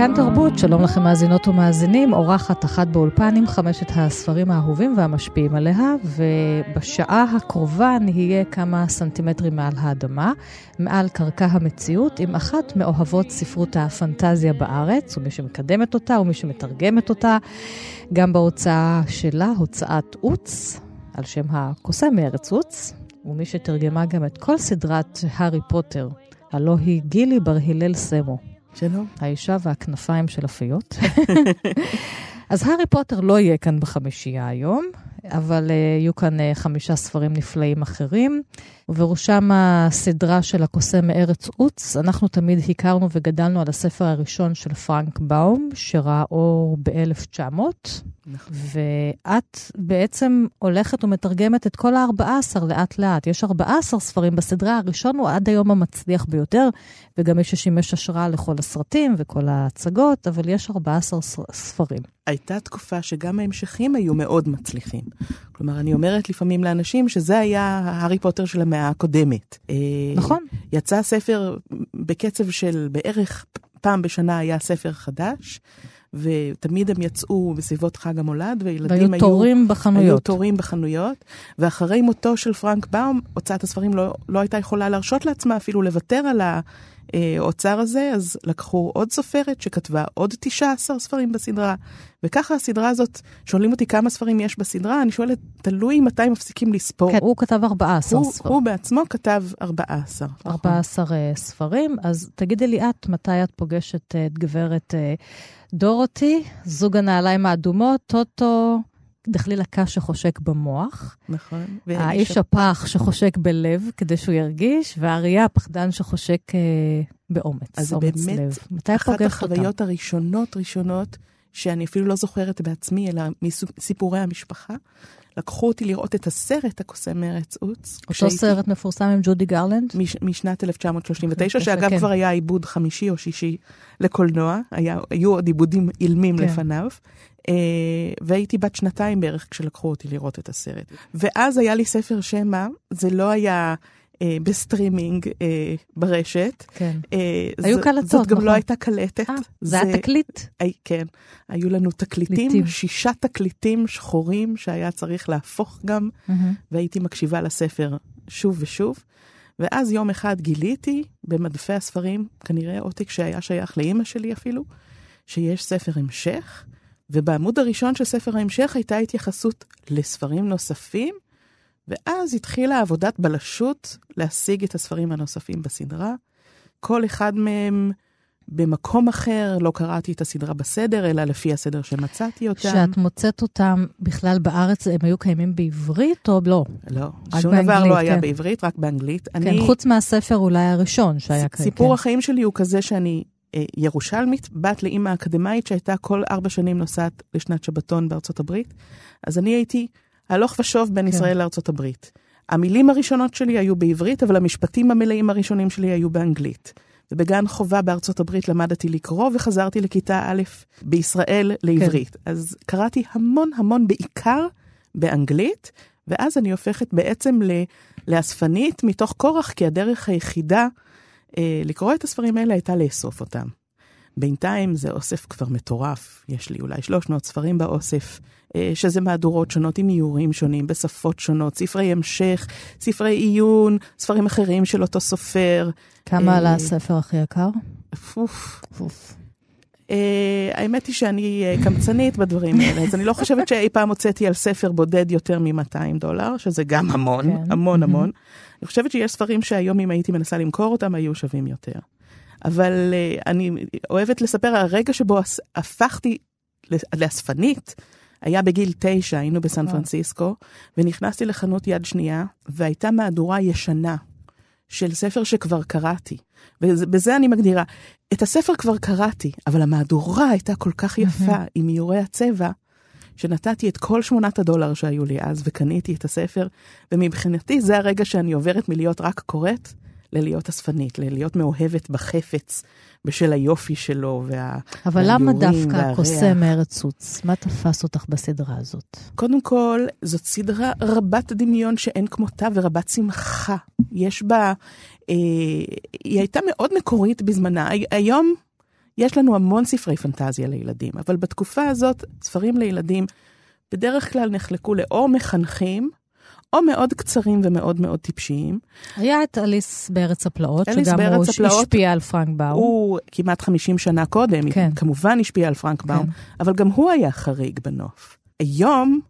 כאן תרבות, שלום לכם מאזינות ומאזינים, אורחת אחת באולפן עם חמשת הספרים האהובים והמשפיעים עליה, ובשעה הקרובה נהיה כמה סנטימטרים מעל האדמה, מעל קרקע המציאות, עם אחת מאוהבות ספרות הפנטזיה בארץ, ומי שמקדמת אותה ומי שמתרגמת אותה, גם בהוצאה שלה, הוצאת עוץ, על שם הקוסם מארץ עוץ, ומי שתרגמה גם את כל סדרת הארי פוטר, הלא היא גילי בר הלל סמו. שלום. האישה והכנפיים של הפיות. אז הארי פוטר לא יהיה כאן בחמישייה היום, אבל uh, יהיו כאן uh, חמישה ספרים נפלאים אחרים, ובראשם הסדרה של הקוסם מארץ עוץ. אנחנו תמיד הכרנו וגדלנו על הספר הראשון של פרנק באום, שראה אור ב-1900. נכון. ואת בעצם הולכת ומתרגמת את כל ה-14 לאט-לאט. יש 14 ספרים בסדרה, הראשון הוא עד היום המצליח ביותר, וגם מי ששימש השראה לכל הסרטים וכל ההצגות, אבל יש 14 ספרים. הייתה תקופה שגם ההמשכים היו מאוד מצליחים. כלומר, אני אומרת לפעמים לאנשים שזה היה הארי פוטר של המאה הקודמת. אה, נכון. יצא ספר בקצב של בערך פעם בשנה היה ספר חדש. ותמיד הם יצאו בסביבות חג המולד, וילדים היו... תורים בחנויות. היו תורים בחנויות, ואחרי מותו של פרנק באום, הוצאת הספרים לא, לא הייתה יכולה להרשות לעצמה אפילו לוותר על האוצר הזה, אז לקחו עוד סופרת שכתבה עוד 19 ספרים בסדרה, וככה הסדרה הזאת, שואלים אותי כמה ספרים יש בסדרה, אני שואלת, תלוי מתי מפסיקים לספור. כן, הוא כתב 14 ספרים. הוא בעצמו כתב 14. 14 נכון. uh, ספרים, אז תגידי לי את, מתי את פוגשת את גברת uh, דורותי, זוג הנעליים האדומות, טוטו, דחליל הקש שחושק במוח. נכון. האיש הפח שחושק בלב כדי שהוא ירגיש, והאריה הפחדן שחושק uh, באומץ, אז באמת, אחת החוויות הראשונות, ראשונות, שאני אפילו לא זוכרת בעצמי, אלא מסיפורי המשפחה. לקחו אותי לראות את הסרט הקוסם מארץ עוץ. אותו כשהייתי... סרט מפורסם עם ג'ודי גרלנד? מש, משנת 1939, שאגב כן. כבר היה עיבוד חמישי או שישי לקולנוע, היה, היו עוד עיבודים אילמים כן. לפניו. אה, והייתי בת שנתיים בערך כשלקחו אותי לראות את הסרט. ואז היה לי ספר שמע, זה לא היה אה, בסטרימינג אה, ברשת. כן. אה, היו קלטות, זאת גם נכון. לא הייתה קלטת. אה, זה, זה היה תקליט? אי, כן. היו לנו תקליטים, ליטים. שישה תקליטים שחורים שהיה צריך להפוך גם, mm-hmm. והייתי מקשיבה לספר שוב ושוב. ואז יום אחד גיליתי במדפי הספרים, כנראה עותק שהיה שייך לאימא שלי אפילו, שיש ספר המשך, ובעמוד הראשון של ספר ההמשך הייתה התייחסות לספרים נוספים. ואז התחילה עבודת בלשות להשיג את הספרים הנוספים בסדרה. כל אחד מהם במקום אחר, לא קראתי את הסדרה בסדר, אלא לפי הסדר שמצאתי אותם. כשאת מוצאת אותם בכלל בארץ, הם היו קיימים בעברית או לא? לא, שום באנגלית, דבר לא היה כן. בעברית, רק באנגלית. כן, אני... חוץ מהספר אולי הראשון שהיה קיים. סיפור כן. החיים שלי הוא כזה שאני אה, ירושלמית, בת לאימא אקדמאית שהייתה כל ארבע שנים נוסעת לשנת שבתון בארצות הברית. אז אני הייתי הלוך ושוב בין כן. ישראל לארצות הברית. המילים הראשונות שלי היו בעברית, אבל המשפטים המלאים הראשונים שלי היו באנגלית. ובגן חובה בארצות הברית למדתי לקרוא וחזרתי לכיתה א' בישראל לעברית. כן. אז קראתי המון המון בעיקר באנגלית, ואז אני הופכת בעצם לאספנית מתוך כורח, כי הדרך היחידה אה, לקרוא את הספרים האלה הייתה לאסוף אותם. בינתיים זה אוסף כבר מטורף, יש לי אולי 300 ספרים באוסף, שזה מהדורות שונות עם איורים שונים בשפות שונות, ספרי המשך, ספרי עיון, ספרים אחרים של אותו סופר. כמה עלה אה, הספר הכי יקר? פוף. פוף. Uh, האמת היא שאני קמצנית בדברים האלה, אז אני לא חושבת שאי פעם הוצאתי על ספר בודד יותר מ-200 דולר, שזה גם המון, כן. המון המון. אני חושבת שיש ספרים שהיום אם הייתי מנסה למכור אותם, היו שווים יותר. אבל אני אוהבת לספר על הרגע שבו הפכתי לאספנית. היה בגיל תשע, היינו בסן פרנסיסקו, ונכנסתי לחנות יד שנייה, והייתה מהדורה ישנה של ספר שכבר קראתי. ובזה אני מגדירה, את הספר כבר קראתי, אבל המהדורה הייתה כל כך יפה, עם איורי הצבע, שנתתי את כל שמונת הדולר שהיו לי אז, וקניתי את הספר, ומבחינתי זה הרגע שאני עוברת מלהיות רק קוראת, ללהיות אספנית, ללהיות מאוהבת בחפץ בשל היופי שלו וה... אבל למה דווקא הקוסם מארץ עוץ? מה תפס אותך בסדרה הזאת? קודם כל, זאת סדרה רבת דמיון שאין כמותה ורבת שמחה. יש בה... אה, היא הייתה מאוד מקורית בזמנה. היום יש לנו המון ספרי פנטזיה לילדים, אבל בתקופה הזאת, ספרים לילדים בדרך כלל נחלקו לאור מחנכים, או מאוד קצרים ומאוד מאוד טיפשיים. היה את אליס בארץ הפלאות, שגם הוא הפלאות, השפיע על פרנק באום. הוא כמעט 50 שנה קודם, כן. כמובן השפיע על פרנק כן. באום, אבל גם הוא היה חריג בנוף. היום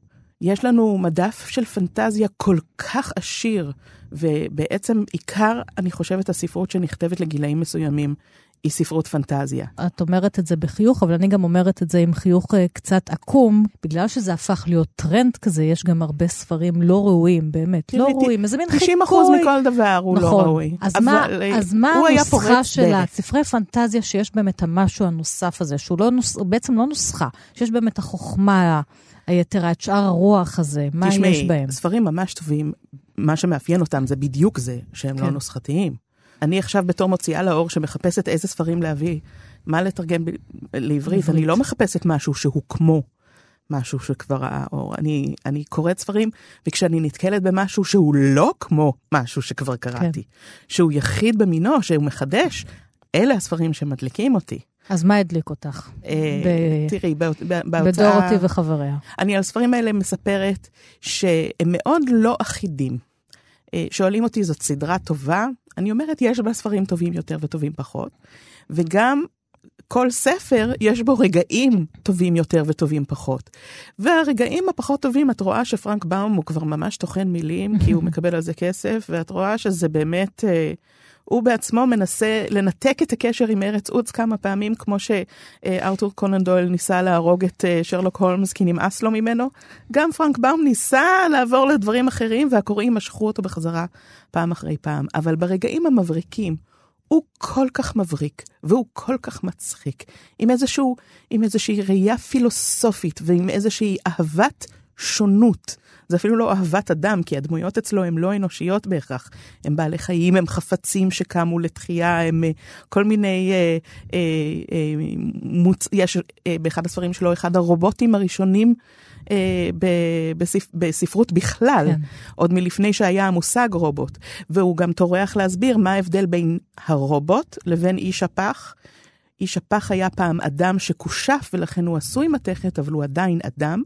יש לנו מדף של פנטזיה כל כך עשיר, ובעצם עיקר, אני חושבת, הספרות שנכתבת לגילאים מסוימים, היא ספרות פנטזיה. את אומרת את זה בחיוך, אבל אני גם אומרת את זה עם חיוך אה, קצת עקום, בגלל שזה הפך להיות טרנד כזה, יש גם הרבה ספרים לא ראויים, באמת, לא ראויים, איזה מין חיקוי. 90 אחוז מכל דבר הוא לא נכון. לא ראוי. אז מה, אה, אז מה הנוסחה של הספרי פנטזיה שיש בהם את המשהו הנוסף הזה, שהוא לא נוס, בעצם לא נוסחה, שיש בהם את החוכמה היתרה, את שאר הרוח הזה, מה תשמעי, יש בהם? תשמעי, ספרים ממש טובים, מה שמאפיין אותם זה בדיוק זה, שהם לא כן. לא נוסחתיים. אני עכשיו בתור מוציאה לאור שמחפשת איזה ספרים להביא, מה לתרגם ב- לעברית, אני לא מחפשת משהו שהוא כמו משהו שכבר ראה אור. אני, אני קוראת ספרים, וכשאני נתקלת במשהו שהוא לא כמו משהו שכבר קראתי, כן. שהוא יחיד במינו, שהוא מחדש, אלה הספרים שמדליקים אותי. אז מה הדליק אותך? אה, תראי, בהוצאה... בדורותי וחבריה. אני על הספרים האלה מספרת שהם מאוד לא אחידים. אה, שואלים אותי, זאת סדרה טובה? אני אומרת, יש בה ספרים טובים יותר וטובים פחות, וגם כל ספר יש בו רגעים טובים יותר וטובים פחות. והרגעים הפחות טובים, את רואה שפרנק באום הוא כבר ממש טוחן מילים, כי הוא מקבל על זה כסף, ואת רואה שזה באמת... אה, הוא בעצמו מנסה לנתק את הקשר עם ארץ עוץ כמה פעמים, כמו שארתור קונן דויל ניסה להרוג את אה, שרלוק הולמס כי נמאס לו ממנו. גם פרנק באום ניסה לעבור לדברים אחרים, והקוראים משכו אותו בחזרה פעם אחרי פעם. אבל ברגעים המבריקים, הוא כל כך מבריק, והוא כל כך מצחיק, עם, איזשהו, עם איזושהי ראייה פילוסופית ועם איזושהי אהבת שונות. זה אפילו לא אהבת אדם, כי הדמויות אצלו הן לא אנושיות בהכרח. הם בעלי חיים, הם חפצים שקמו לתחייה, הם אה, כל מיני... אה, אה, אה, מוצ... יש אה, באחד הספרים שלו, אחד הרובוטים הראשונים אה, בספ... בספרות בכלל, כן. עוד מלפני שהיה המושג רובוט. והוא גם טורח להסביר מה ההבדל בין הרובוט לבין איש הפח. איש הפח היה פעם אדם שכושף ולכן הוא עשוי מתכת, אבל הוא עדיין אדם,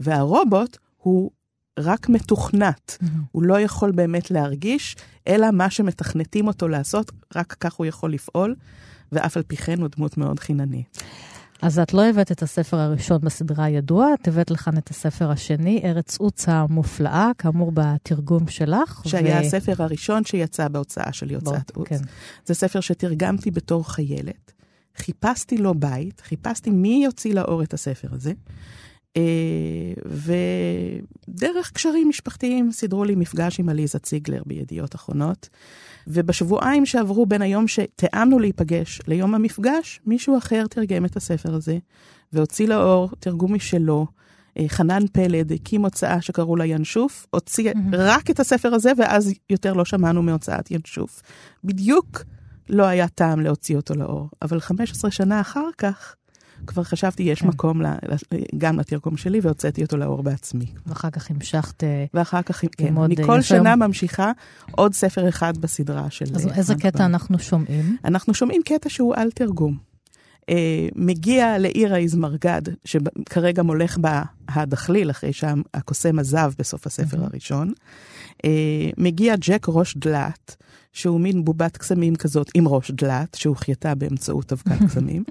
והרובוט הוא רק מתוכנת. Mm-hmm. הוא לא יכול באמת להרגיש, אלא מה שמתכנתים אותו לעשות, רק כך הוא יכול לפעול, ואף על פי כן הוא דמות מאוד חיננית. אז את לא הבאת את הספר הראשון בסדרה הידוע, את הבאת לכאן את הספר השני, ארץ עוץ המופלאה, כאמור בתרגום שלך. שהיה ו... הספר הראשון שיצא בהוצאה של יוצאת עוץ. כן. זה ספר שתרגמתי בתור חיילת. חיפשתי לו בית, חיפשתי מי יוציא לאור את הספר הזה. אה, ודרך קשרים משפחתיים סידרו לי מפגש עם עליזה ציגלר בידיעות אחרונות. ובשבועיים שעברו בין היום שתיאמנו להיפגש ליום המפגש, מישהו אחר תרגם את הספר הזה, והוציא לאור תרגום משלו. אה, חנן פלד הקים הוצאה שקראו לה ינשוף, הוציא mm-hmm. רק את הספר הזה, ואז יותר לא שמענו מהוצאת ינשוף. בדיוק לא היה טעם להוציא אותו לאור, אבל 15 שנה אחר כך, כבר חשבתי, יש כן. מקום לה, גם לתרגום שלי, והוצאתי אותו לאור בעצמי. ואחר כך המשכת אה, ואחר כך, כן, אני כל שנה היום... ממשיכה עוד ספר אחד בסדרה של... אז איזה קטע אנחנו שומעים? אנחנו שומעים קטע שהוא על תרגום. Uh, מגיע לעיר האיזמרגד, שכרגע מולך בה הדחליל, אחרי שהקוסם עזב בסוף הספר הראשון. Uh, מגיע ג'ק ראש דלת, שהוא מין בובת קסמים כזאת עם ראש דלת, שהוחייתה באמצעות אבקת קסמים,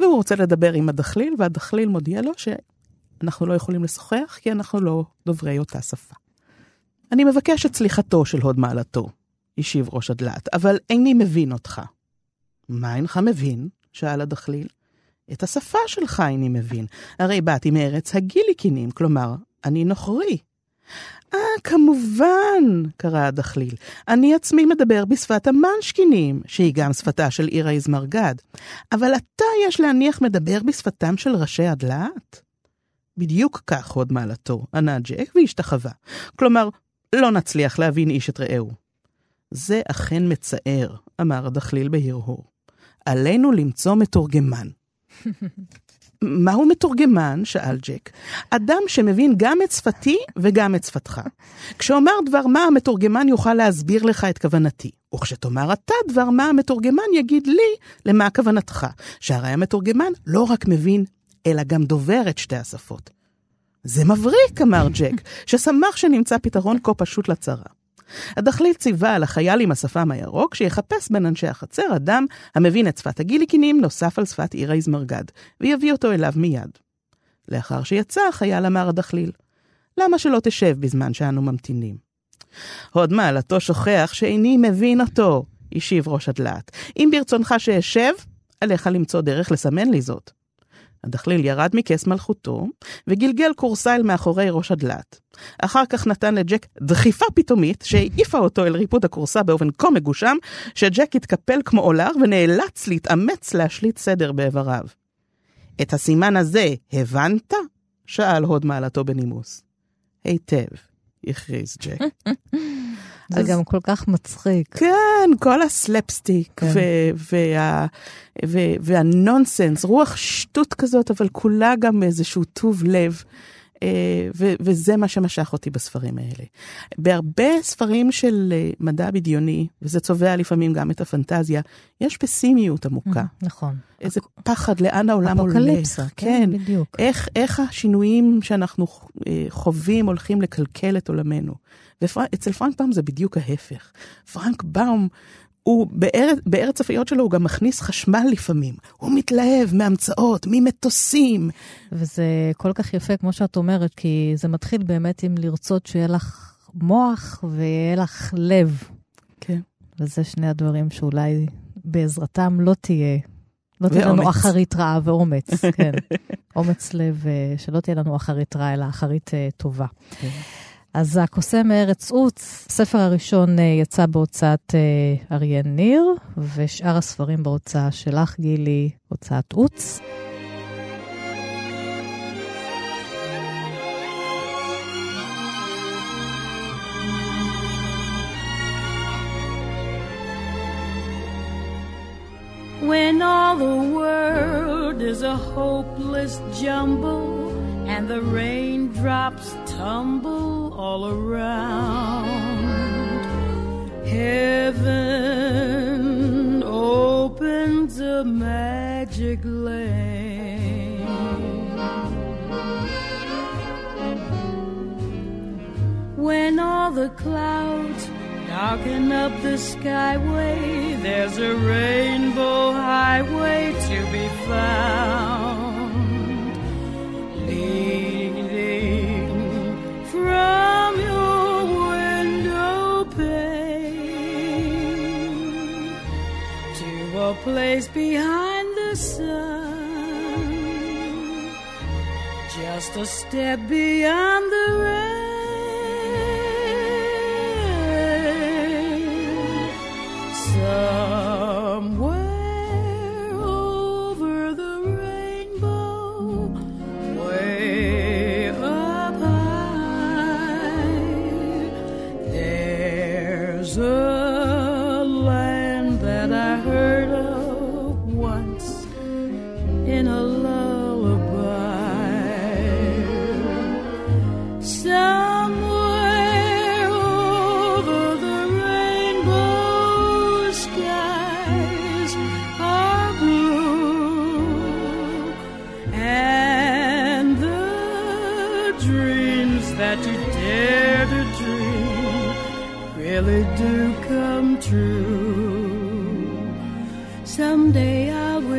והוא רוצה לדבר עם הדחליל, והדחליל מודיע לו שאנחנו לא יכולים לשוחח כי אנחנו לא דוברי אותה שפה. אני מבקש את סליחתו של הוד מעלתו, השיב ראש הדלת, אבל איני מבין אותך. מה אינך מבין? שאל הדחליל. את השפה שלך איני מבין. הרי באתי מארץ הגיליקינים, כלומר, אני נוכרי. אה, כמובן, קרא הדחליל. אני עצמי מדבר בשפת המנשקינים, שהיא גם שפתה של עיר האזמרגד. אבל אתה, יש להניח, מדבר בשפתם של ראשי הדלעת? בדיוק כך הוד מעלתו, ענה ג'ק והשתחווה. כלומר, לא נצליח להבין איש את רעהו. זה אכן מצער, אמר הדחליל בהרהור. עלינו למצוא מתורגמן. מהו מתורגמן? שאל ג'ק. אדם שמבין גם את שפתי וגם את שפתך. כשאומר דבר מה, המתורגמן יוכל להסביר לך את כוונתי. וכשתאמר אתה דבר מה, המתורגמן יגיד לי למה כוונתך. שהרי המתורגמן לא רק מבין, אלא גם דובר את שתי השפות. זה מבריק, אמר ג'ק, ששמח שנמצא פתרון כה פשוט לצרה. הדחליל ציווה על החייל עם השפם הירוק שיחפש בין אנשי החצר אדם המבין את שפת הגיליקינים נוסף על שפת עיר היזמרגד, ויביא אותו אליו מיד. לאחר שיצא, החייל אמר הדחליל, למה שלא תשב בזמן שאנו ממתינים? הוד מעלתו שוכח שאיני מבין אותו, השיב ראש הדלת. אם ברצונך שאשב, עליך למצוא דרך לסמן לי זאת. הדחליל ירד מכס מלכותו, וגלגל קורסה אל מאחורי ראש הדלת. אחר כך נתן לג'ק דחיפה פתאומית, שהעיפה אותו אל ריפוד הכורסה באופן כה מגושם, שג'ק התקפל כמו עולר ונאלץ להתאמץ להשליט סדר באיבריו. את הסימן הזה הבנת? שאל הוד מעלתו בנימוס. היטב, הכריז ג'ק. זה אז... גם כל כך מצחיק. כן, כל הסלפסטיק כן. וה, וה, והנונסנס, רוח שטות כזאת, אבל כולה גם איזשהו טוב לב. אה, ו- וזה מה שמשך אותי בספרים האלה. בהרבה ספרים של אה, מדע בדיוני, וזה צובע לפעמים גם את הפנטזיה, יש פסימיות עמוקה. Mm, נכון. איזה פחד, לאן העולם עולה. אפוקליפסה, כן, כן, בדיוק. איך, איך השינויים שאנחנו אה, חווים הולכים לקלקל את עולמנו. ואצל פרנק באום זה בדיוק ההפך. פרנק באום הוא בארץ, בארץ הפיות שלו הוא גם מכניס חשמל לפעמים. הוא מתלהב מהמצאות, ממטוסים. וזה כל כך יפה, כמו שאת אומרת, כי זה מתחיל באמת עם לרצות שיהיה לך מוח ויהיה לך לב. כן. וזה שני הדברים שאולי בעזרתם לא תהיה. לא תהיה לנו אחרית רעה ואומץ, כן. אומץ לב, אה, שלא תהיה לנו אחרית רעה, אלא אחרית uh, טובה. כן. אז הקוסם מארץ עוץ, הספר הראשון אה, יצא בהוצאת אה, אריה ניר, ושאר הספרים בהוצאה שלך, גילי, הוצאת עוץ. When all the world is a hopeless jumble and the raindrops tumble all around. Heaven opens a magic lane. When all the clouds darken up the skyway, there's a rainbow highway to be found. Place behind the sun, just a step beyond the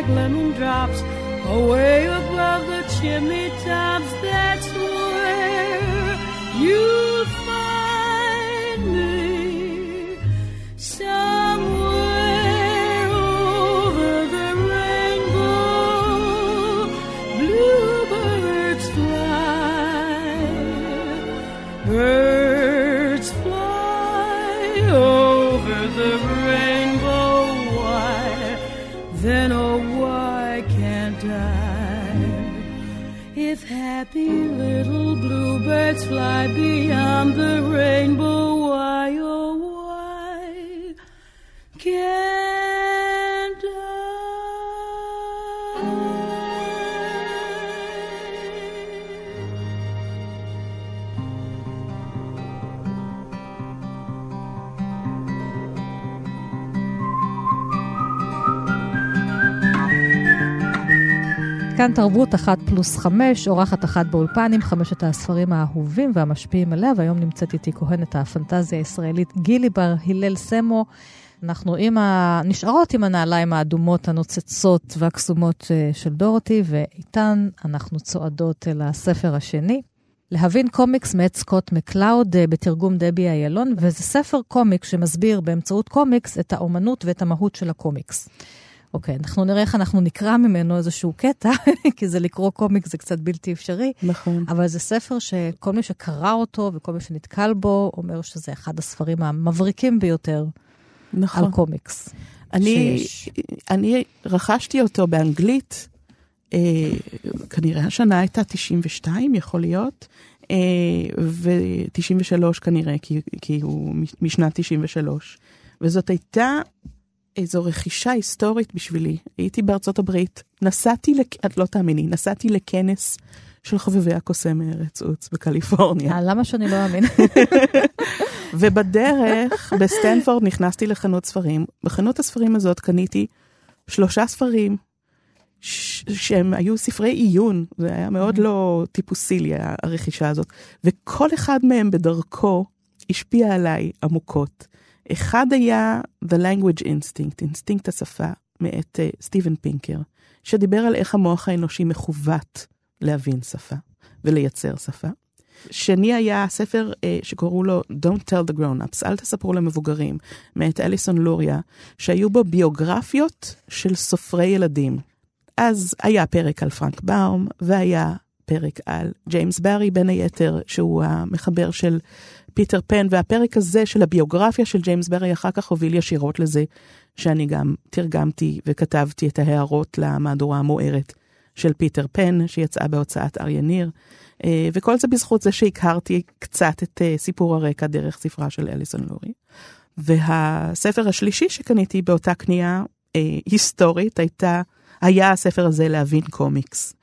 Like lemon drops away above the chimney tops. That's where you'll happy little bluebirds fly beyond the rainbow, כאן תרבות אחת פלוס חמש, אורחת אחת באולפן עם חמשת הספרים האהובים והמשפיעים עליה, והיום נמצאת איתי כוהנת הפנטזיה הישראלית גילי בר הלל סמו. אנחנו עם ה... נשארות עם הנעליים האדומות הנוצצות והקסומות אה, של דורותי, ואיתן אנחנו צועדות אל הספר השני. להבין קומיקס מאת סקוט מקלאוד אה, בתרגום דבי איילון, וזה ספר קומיקס שמסביר באמצעות קומיקס את האומנות ואת המהות של הקומיקס. אוקיי, אנחנו נראה איך אנחנו נקרא ממנו איזשהו קטע, כי זה לקרוא קומיקס זה קצת בלתי אפשרי, נכון. אבל זה ספר שכל מי שקרא אותו וכל מי שנתקל בו אומר שזה אחד הספרים המבריקים ביותר נכון. על קומיקס. אני, שיש. אני רכשתי אותו באנגלית, אה, כנראה השנה הייתה 92, יכול להיות, אה, ו-93 כנראה, כי, כי הוא משנת 93. וזאת הייתה איזו רכישה היסטורית בשבילי. הייתי בארצות הברית, נסעתי, לק... את לא תאמיני, נסעתי לכנס של חובבי הקוסם מארץ עוץ בקליפורניה. אה, למה שאני לא אאמין? ובדרך, בסטנפורד נכנסתי לחנות ספרים. בחנות הספרים הזאת קניתי שלושה ספרים ש- שהם היו ספרי עיון, זה היה מאוד לא טיפוסי לי הרכישה הזאת. וכל אחד מהם בדרכו השפיע עליי עמוקות. אחד היה The Language Instinct, אינסטינקט השפה, מאת אה, סטיבן פינקר, שדיבר על איך המוח האנושי מכוון להבין שפה ולייצר שפה. שני היה ספר אה, שקראו לו Don't Tell the Grown-ups, אל תספרו למבוגרים, מאת אליסון לוריה, שהיו בו ביוגרפיות של סופרי ילדים. אז היה פרק על פרנק באום, והיה פרק על ג'יימס בארי בין היתר, שהוא המחבר של פיטר פן, והפרק הזה של הביוגרפיה של ג'יימס בארי אחר כך הוביל ישירות לזה שאני גם תרגמתי וכתבתי את ההערות למהדורה המוערת של פיטר פן, שיצאה בהוצאת אריה ניר. אה, וכל זה בזכות זה שהכרתי קצת את אה, סיפור הרקע דרך ספרה של אליסון לורי. והספר השלישי שקניתי באותה קנייה אה, היסטורית הייתה, היה הספר הזה להבין קומיקס.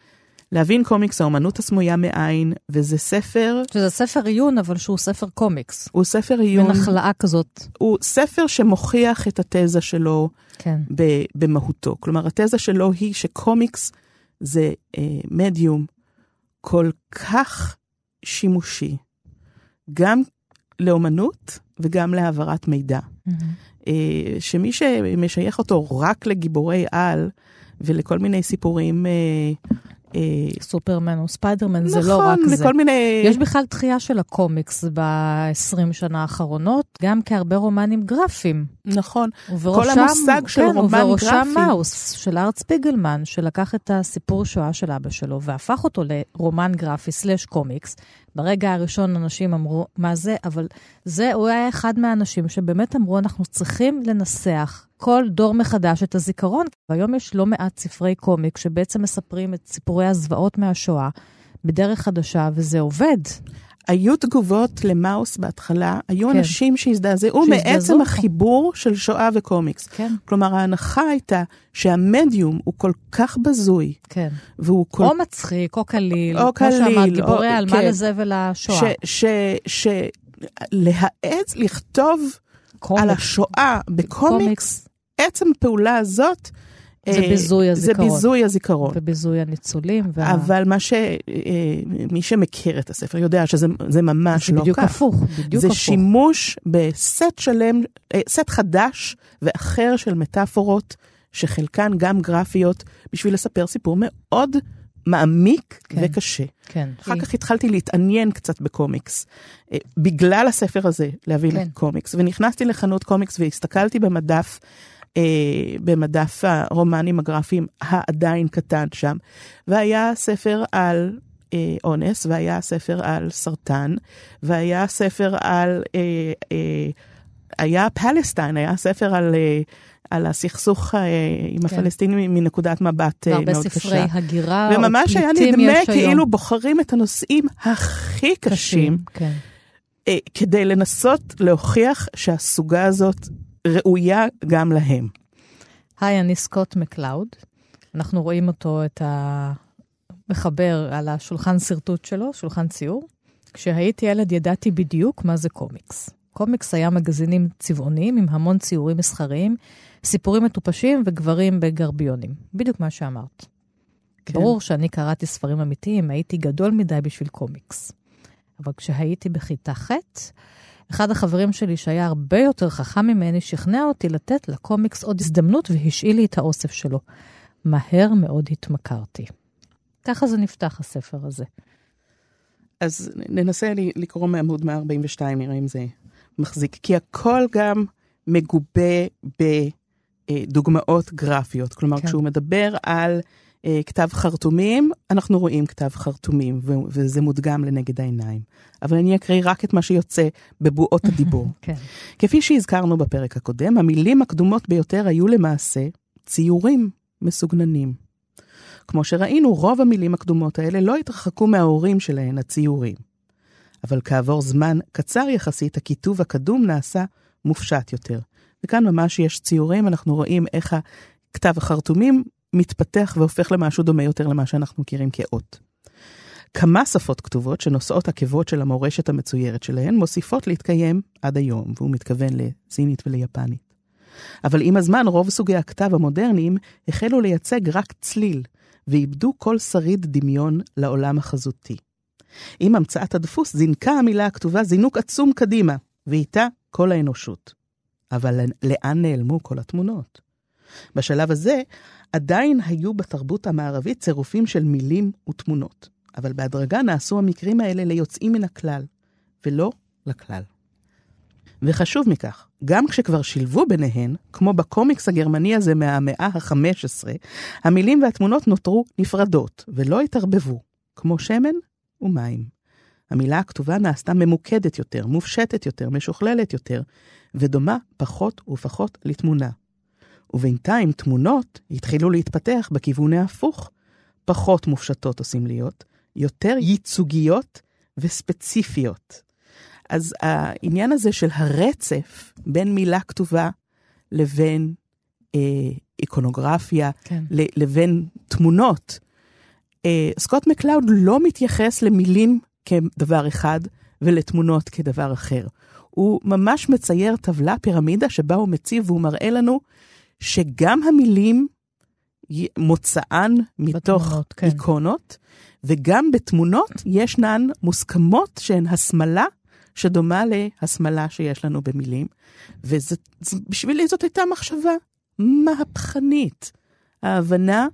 להבין קומיקס, האומנות הסמויה מאין, וזה ספר, שזה ספר עיון, אבל שהוא ספר קומיקס. הוא ספר עיון, מין החלאה כזאת. הוא ספר שמוכיח את התזה שלו כן. ב- במהותו. כלומר, התזה שלו היא שקומיקס זה אה, מדיום כל כך שימושי, גם לאומנות וגם להעברת מידע. אה, שמי שמשייך אותו רק לגיבורי על ולכל מיני סיפורים אה, סופרמן או ספיידרמן זה נכון, לא רק זה. וכל מיני... יש בכלל דחייה של הקומיקס ב-20 שנה האחרונות, גם כהרבה רומנים גרפיים. נכון. ובראשם, כל המושג של כן, רומן ובראשם גרפי. מאוס, של ארט ספיגלמן, שלקח את הסיפור שואה של אבא שלו והפך אותו לרומן גרפי סלאש קומיקס. ברגע הראשון אנשים אמרו, מה זה? אבל זה, הוא היה אחד מהאנשים שבאמת אמרו, אנחנו צריכים לנסח כל דור מחדש את הזיכרון. והיום יש לא מעט ספרי קומיק שבעצם מספרים את סיפורי הזוועות מהשואה בדרך חדשה, וזה עובד. היו תגובות למאוס בהתחלה, היו כן. אנשים שהזדעזעו. מעצם החיבור של שואה וקומיקס. כן, כלומר, ההנחה הייתה שהמדיום הוא כל כך בזוי, כן. והוא כל או מצחיק, או קליל, או כמו שאמרת, קליל, גיבורי על מה כן. לזה ולשואה. ש, ש, ש, להעץ, לכתוב על השואה בקומיקס, עצם הפעולה הזאת, זה אה, ביזוי הזיכרון. זה ביזוי הזיכרון. וביזוי הניצולים. וה... אבל מה ש... אה, מי שמכיר את הספר יודע שזה זה ממש זה לא בדיוק כך. הפוך, בדיוק זה הפוך. שימוש בסט שלם, אה, סט חדש ואחר של מטאפורות, שחלקן גם גרפיות, בשביל לספר סיפור מאוד מעמיק כן. וקשה. כן. אחר היא- כך התחלתי להתעניין קצת בקומיקס, בגלל הספר הזה, להבין כן. קומיקס. ונכנסתי לחנות קומיקס והסתכלתי במדף, במדף הרומנים הגרפיים העדיין קטן שם, והיה ספר על אה, אונס, והיה ספר על סרטן, והיה ספר על... אה, אה, היה פלסטיין, היה ספר על... אה, על הסכסוך אה, עם כן. הפלסטינים מנקודת מבט אה, מאוד והרבה קשה. ספרי הגירה, או וממש היה פליטים נדמה יש היום. כאילו בוחרים את הנושאים הכי קשים, כן. אה, כדי לנסות להוכיח שהסוגה הזאת ראויה גם להם. היי, אני סקוט מקלאוד. אנחנו רואים אותו, את המחבר, על השולחן שרטוט שלו, שולחן ציור. כשהייתי ילד ידעתי בדיוק מה זה קומיקס. קומיקס היה מגזינים צבעוניים עם המון ציורים מסחריים, סיפורים מטופשים וגברים בגרביונים. בדיוק מה שאמרת. כן. ברור שאני קראתי ספרים אמיתיים, הייתי גדול מדי בשביל קומיקס. אבל כשהייתי בכיתה ח', אחד החברים שלי שהיה הרבה יותר חכם ממני, שכנע אותי לתת לקומיקס עוד הזדמנות והשאיל לי את האוסף שלו. מהר מאוד התמכרתי. ככה זה נפתח, הספר הזה. אז ננסה לקרוא מעמוד 142, נראה אם זה מחזיק. כי הכל גם מגובה בדוגמאות גרפיות. כלומר, כן. כשהוא מדבר על כתב חרטומים, אנחנו רואים כתב חרטומים, וזה מודגם לנגד העיניים. אבל אני אקריא רק את מה שיוצא בבועות הדיבור. כן. כפי שהזכרנו בפרק הקודם, המילים הקדומות ביותר היו למעשה ציורים מסוגננים. כמו שראינו, רוב המילים הקדומות האלה לא התרחקו מההורים שלהן, הציורים. אבל כעבור זמן קצר יחסית, הכיתוב הקדום נעשה מופשט יותר. וכאן ממש יש ציורים, אנחנו רואים איך הכתב החרטומים מתפתח והופך למשהו דומה יותר למה שאנחנו מכירים כאות. כמה שפות כתובות שנושאות עקבות של המורשת המצוירת שלהן מוסיפות להתקיים עד היום, והוא מתכוון לסינית וליפנית. אבל עם הזמן רוב סוגי הכתב המודרניים החלו לייצג רק צליל, ואיבדו כל שריד דמיון לעולם החזותי. עם המצאת הדפוס זינקה המילה הכתובה זינוק עצום קדימה, ואיתה כל האנושות. אבל לאן נעלמו כל התמונות? בשלב הזה עדיין היו בתרבות המערבית צירופים של מילים ותמונות, אבל בהדרגה נעשו המקרים האלה ליוצאים מן הכלל, ולא לכלל. וחשוב מכך, גם כשכבר שילבו ביניהן, כמו בקומיקס הגרמני הזה מהמאה ה-15, המילים והתמונות נותרו נפרדות ולא התערבבו, כמו שמן ומים. המילה הכתובה נעשתה ממוקדת יותר, מופשטת יותר, משוכללת יותר, ודומה פחות ופחות לתמונה. ובינתיים תמונות התחילו להתפתח בכיוון ההפוך, פחות מופשטות או סמליות, יותר ייצוגיות וספציפיות. אז העניין הזה של הרצף בין מילה כתובה לבין אה, איקונוגרפיה, כן. לבין תמונות, אה, סקוט מקלאוד לא מתייחס למילים כדבר אחד ולתמונות כדבר אחר. הוא ממש מצייר טבלה, פירמידה, שבה הוא מציב והוא מראה לנו שגם המילים מוצאן מתוך בתמונות, כן. איקונות, וגם בתמונות ישנן מוסכמות שהן הסמלה שדומה להסמלה שיש לנו במילים, ובשבילי זאת הייתה מחשבה מהפכנית. ההבנה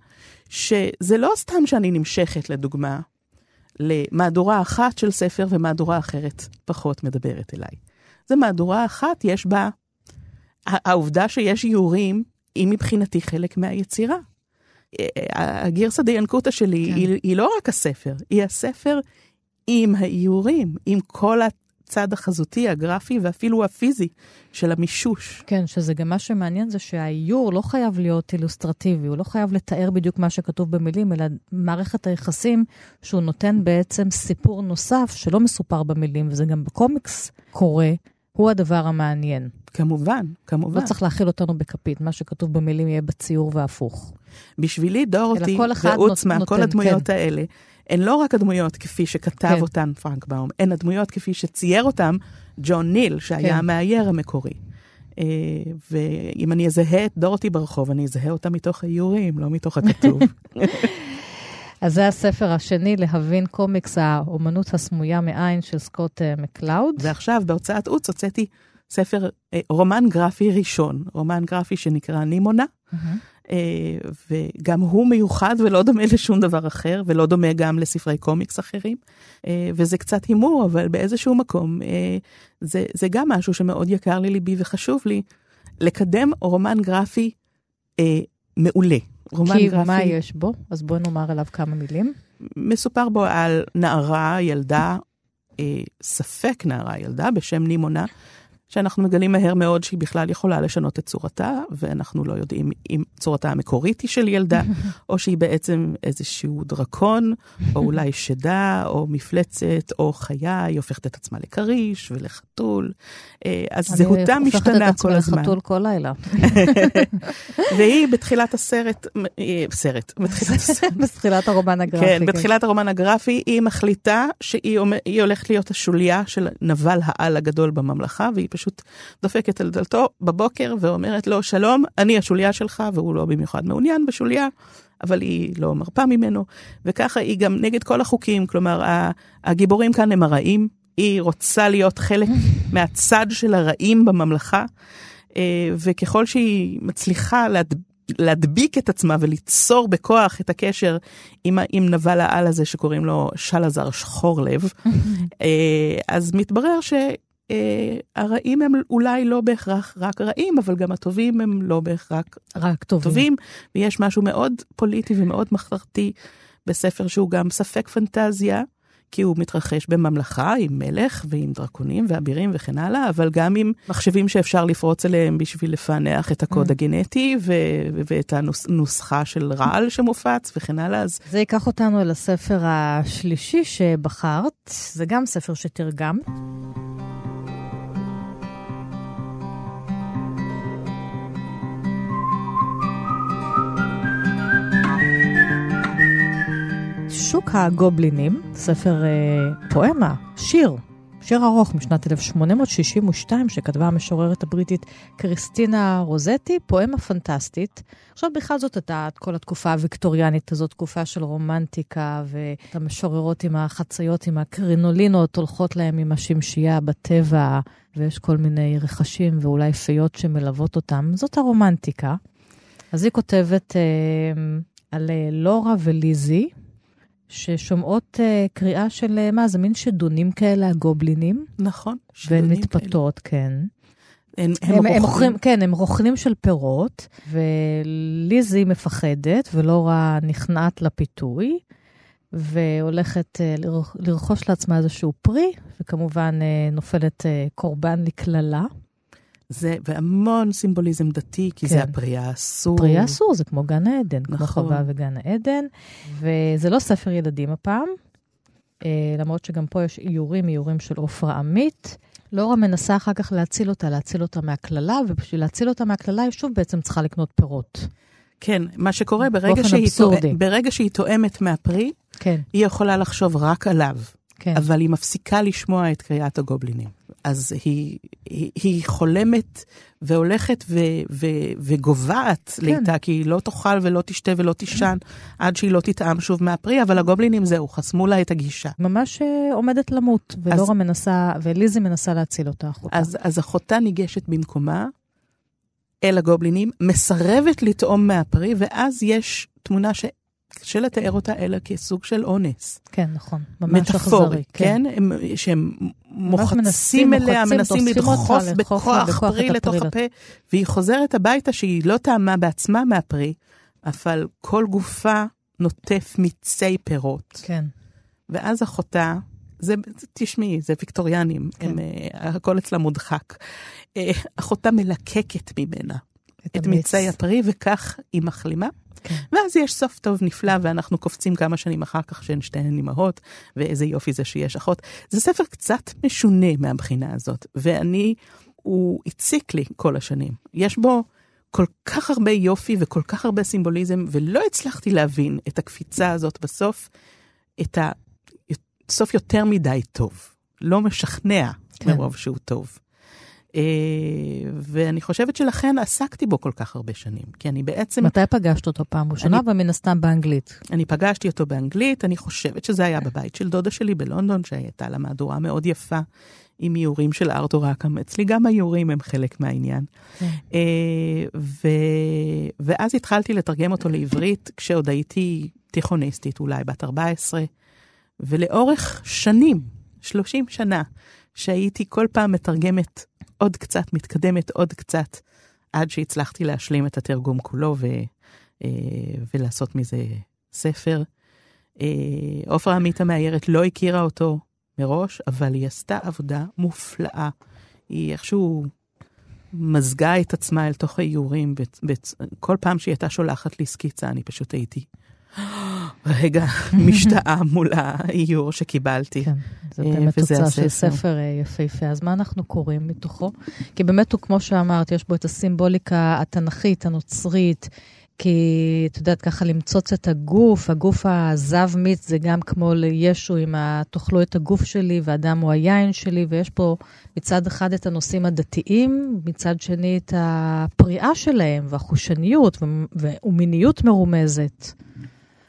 שזה לא סתם שאני נמשכת, לדוגמה, למהדורה אחת של ספר ומהדורה אחרת פחות מדברת אליי. זו מהדורה אחת, יש בה... העובדה שיש איורים היא מבחינתי חלק מהיצירה. הגרסא דיאנקותא שלי כן. היא, היא לא רק הספר, היא הספר עם האיורים, עם כל הצד החזותי, הגרפי ואפילו הפיזי של המישוש. כן, שזה גם מה שמעניין זה שהאיור לא חייב להיות אילוסטרטיבי, הוא לא חייב לתאר בדיוק מה שכתוב במילים, אלא מערכת היחסים שהוא נותן בעצם סיפור נוסף שלא מסופר במילים, וזה גם בקומיקס קורה, הוא הדבר המעניין. כמובן, כמובן. לא צריך להכיל אותנו בכפית, מה שכתוב במילים יהיה בציור והפוך. בשבילי דורותי ועוצמה, כל הדמויות כן. האלה, הן לא רק הדמויות כפי שכתב כן. אותן פרנק באום, הן הדמויות כפי שצייר אותן ג'ון ניל, שהיה כן. המאייר המקורי. אה, ואם אני אזהה את דורותי ברחוב, אני אזהה אותה מתוך האיורים, לא מתוך הכתוב. אז זה הספר השני, להבין קומיקס, האומנות הסמויה מעין של סקוט אה, מקלאוד. ועכשיו, בהוצאת עוץ, הוצאתי ספר, אה, רומן גרפי ראשון, רומן גרפי שנקרא נימונה. Mm-hmm. אה, וגם הוא מיוחד ולא דומה לשום דבר אחר, ולא דומה גם לספרי קומיקס אחרים. אה, וזה קצת הימור, אבל באיזשהו מקום אה, זה, זה גם משהו שמאוד יקר לליבי וחשוב לי, לקדם רומן גרפי מעולה. רומן כי גרפי... מה יש בו? אז בוא נאמר עליו כמה מילים. מסופר בו על נערה, ילדה, ספק נערה, ילדה בשם נימונה, שאנחנו מגלים מהר מאוד שהיא בכלל יכולה לשנות את צורתה, ואנחנו לא יודעים אם צורתה המקורית היא של ילדה, או שהיא בעצם איזשהו דרקון, או אולי שדה, או מפלצת, או חיה, היא הופכת את עצמה לכריש ולחתול. אה, אז זהותה משתנה כל הזמן. אני הופכת את עצמי לחתול כל לילה. והיא בתחילת הסרט, אה, סרט, בתחילת הסרט. בתחילת הרומן הגרפי. כן, בתחילת הרומן הגרפי, היא מחליטה שהיא הולכת להיות השוליה של נבל העל הגדול בממלכה, והיא פשוט... פשוט דופקת על דלתו בבוקר ואומרת לו, שלום, אני השוליה שלך, והוא לא במיוחד מעוניין בשוליה, אבל היא לא מרפה ממנו, וככה היא גם נגד כל החוקים, כלומר, הגיבורים כאן הם הרעים, היא רוצה להיות חלק מהצד של הרעים בממלכה, אה, וככל שהיא מצליחה להד... להדביק את עצמה וליצור בכוח את הקשר עם, עם נבל העל הזה שקוראים לו שלזר שחור לב, אה, אז מתברר ש... הרעים הם אולי לא בהכרח רק רעים, אבל גם הטובים הם לא בהכרח רק טובים. טובים. ויש משהו מאוד פוליטי ומאוד מחתרתי בספר שהוא גם ספק פנטזיה, כי הוא מתרחש בממלכה עם מלך ועם דרקונים ואבירים וכן הלאה, אבל גם עם מחשבים שאפשר לפרוץ אליהם בשביל לפענח את הקוד mm. הגנטי ו- ואת הנוסחה של רעל שמופץ וכן הלאה. אז... זה ייקח אותנו אל הספר השלישי שבחרת, זה גם ספר שתרגם. שוק הגובלינים, ספר אה, פואמה, שיר, שיר ארוך משנת 1862 שכתבה המשוררת הבריטית קריסטינה רוזטי, פואמה פנטסטית. עכשיו בכלל זאת הייתה כל התקופה הוויקטוריאנית הזאת, תקופה של רומנטיקה, ואת המשוררות עם החציות, עם הקרינולינות, הולכות להם עם השמשייה בטבע, ויש כל מיני רכשים ואולי פיות שמלוות אותם. זאת הרומנטיקה. אז היא כותבת אה, על אה, לורה וליזי, ששומעות uh, קריאה של, uh, מה, זה מין שדונים כאלה, הגובלינים. נכון, שדונים כאלה. והן מתפתות, כן. הם, הם, הם, הם רוכלים. כן, הם רוכלים של פירות, וליזי מפחדת, ולא רע נכנעת לפיתוי, והולכת uh, לרכוש לעצמה איזשהו פרי, וכמובן uh, נופלת uh, קורבן לקללה. זה, והמון סימבוליזם דתי, כי כן. זה הפרי האסור. פרי האסור, זה כמו גן העדן, נכון. כמו חווה וגן העדן. וזה לא ספר ילדים הפעם, אה, למרות שגם פה יש איורים, איורים של עופרה עמית. לורה מנסה אחר כך להציל אותה, להציל אותה מהקללה, ובשביל להציל אותה מהקללה, היא שוב בעצם צריכה לקנות פירות. כן, מה שקורה ברגע שהיא, תואמת, ברגע שהיא תואמת מהפרי, כן. היא יכולה לחשוב רק עליו. כן. אבל היא מפסיקה לשמוע את קריאת הגובלינים. אז היא, היא, היא חולמת והולכת ו, ו, וגוועת כן. לאיתה, כי היא לא תאכל ולא תשתה ולא תישן עד שהיא לא תטעם שוב מהפרי, אבל הגובלינים זהו, חסמו לה את הגישה. ממש uh, עומדת למות, ולורה אז, מנסה, וליזי מנסה להציל אותה, אחותה. אז, אז אחותה ניגשת במקומה אל הגובלינים, מסרבת לטעום מהפרי, ואז יש תמונה ש... קשה לתאר אותה אלא כסוג של אונס. כן, נכון. ממש אכזרי. כן? הם, שהם מוחצים מנסים, אליה, מוחצים, מנסים לדחוף בכוח פרי את לתוך הפרי הפה, והיא חוזרת הביתה שהיא לא טעמה בעצמה מהפרי, אבל כל גופה נוטף מיצי פירות. כן. ואז אחותה, זה, תשמעי, זה ויקטוריאנים, כן. הם, אה, הכל אצלה מודחק. אה, אחותה מלקקת ממנה את המיץ. מיצי הפרי, וכך היא מחלימה. כן. ואז יש סוף טוב נפלא, ואנחנו קופצים כמה שנים אחר כך שהן שתיהן אימהות, ואיזה יופי זה שיש אחות. זה ספר קצת משונה מהבחינה הזאת, ואני, הוא הציק לי כל השנים. יש בו כל כך הרבה יופי וכל כך הרבה סימבוליזם, ולא הצלחתי להבין את הקפיצה הזאת בסוף, את הסוף יותר מדי טוב. לא משכנע כן. מרוב שהוא טוב. אה, ואני חושבת שלכן עסקתי בו כל כך הרבה שנים, כי אני בעצם, מתי פגשת אותו פעם ראשונה? אני- ומן הסתם באנגלית. אני פגשתי אותו באנגלית, אני חושבת שזה היה בבית של דודה שלי בלונדון, שהייתה לה מהדורה מאוד יפה עם איורים של ארתור ראקם. אצלי גם האיורים הם חלק מהעניין. כן. אה, ו... ואז התחלתי לתרגם אותו לעברית כשעוד הייתי תיכוניסטית, אולי בת 14, ולאורך שנים, 30 שנה, שהייתי כל פעם מתרגמת עוד קצת, מתקדמת עוד קצת, עד שהצלחתי להשלים את התרגום כולו ו... אה, ולעשות מזה ספר. אה, עופרה עמית המאיירת לא הכירה אותו מראש, אבל היא עשתה עבודה מופלאה. היא איכשהו מזגה את עצמה אל תוך האיורים. כל פעם שהיא הייתה שולחת לי סקיצה, אני פשוט הייתי, רגע, משתאה מול האיור שקיבלתי. כן, זה אה, באמת תוצאה של. ספר אה, יפהפה. אז מה אנחנו קוראים מתוכו? כי באמת הוא, כמו שאמרת, יש בו את הסימבוליקה התנ"כית, הנוצרית, כי את יודעת, ככה למצוץ את הגוף, הגוף הזב מיץ זה גם כמו לישו עם. תאכלו את הגוף שלי והדם הוא היין שלי, ויש פה מצד אחד את הנושאים הדתיים, מצד שני את הפריאה שלהם והחושניות. ו... ומיניות מרומזת.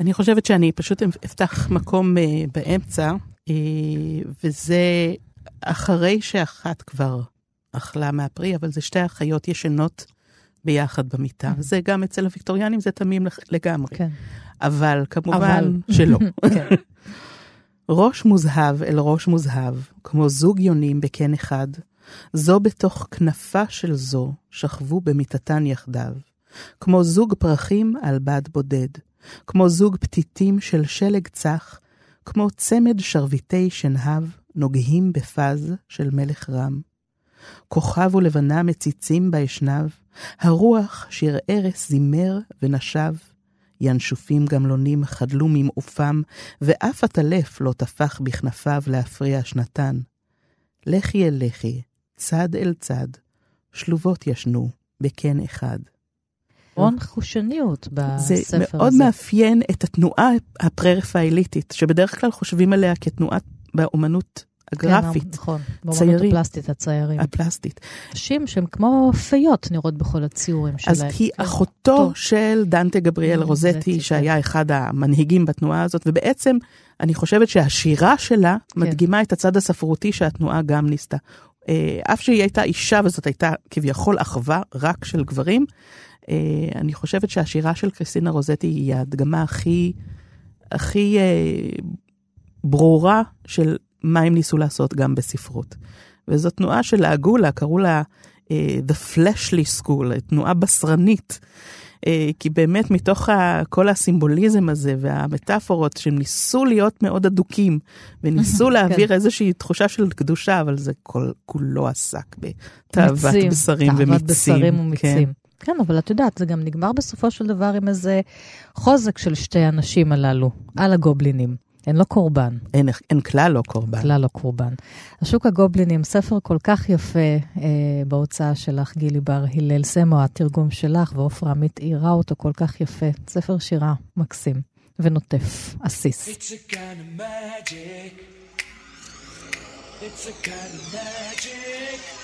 אני חושבת שאני פשוט אפתח מקום אה, באמצע, אה, וזה אחרי שאחת כבר אכלה מהפרי, אבל זה שתי אחיות ישנות ביחד במיטה. זה גם אצל הוויקטוריאנים, זה תמים לח- לגמרי. כן. אבל כמובן אבל. שלא. כן. ראש מוזהב אל ראש מוזהב, כמו זוג יונים בקן אחד, זו בתוך כנפה של זו שכבו במיטתן יחדיו, כמו זוג פרחים על בד בודד, כמו זוג פתיתים של שלג צח, כמו צמד שרביטי שנהב נוגהים בפז של מלך רם. כוכב ולבנה מציצים באשנב, הרוח שיר ערש זימר ונשב, ינשופים גמלונים חדלו ממעופם, ואף הטלף לא טפח בכנפיו להפריע שנתן. לכי אל לכי, צד אל צד, שלובות ישנו, בקן אחד. המון חושניות זה בספר הזה. מאוד מאפיין את התנועה הפרה-רפאליטית, שבדרך כלל חושבים עליה כתנועה באומנות הגרפית, כן, נכון, באמנות ציירים. הפלסטית, הציירים. הפלסטית. נשים שהן כמו פיות נראות בכל הציורים שלהם. אז היא כן. אחותו. של דנטה גבריאל אה, רוזטי, רוזטי, שהיה אחד המנהיגים בתנועה הזאת, ובעצם אני חושבת שהשירה שלה כן. מדגימה את הצד הספרותי שהתנועה גם ניסתה. אה, אף שהיא הייתה אישה וזאת הייתה כביכול אחווה רק של גברים, אני חושבת שהשירה של קריסטינה רוזטי היא ההדגמה הכי, הכי אה, ברורה של מה הם ניסו לעשות גם בספרות. וזו תנועה שלעגו לה, קראו לה אה, The Fleshly School, תנועה בשרנית. אה, כי באמת מתוך כל הסימבוליזם הזה והמטאפורות שהם ניסו להיות מאוד אדוקים וניסו להעביר איזושהי תחושה של קדושה, אבל זה כל, כולו עסק בתאוות בשרים תאוות ומיצים. בשרים כן. ומיצים. כן, אבל את יודעת, זה גם נגמר בסופו של דבר עם איזה חוזק של שתי הנשים הללו, על הגובלינים. הן לא קורבן, אין, אין כלל לא קורבן. כלל לא קורבן. השוק הגובלינים, ספר כל כך יפה אה, בהוצאה שלך, גילי בר הלל סמו, התרגום שלך, ועופרה עמית עירה אותו כל כך יפה. ספר שירה מקסים ונוטף, עסיס. It's a kind of magic. It's a kind of magic.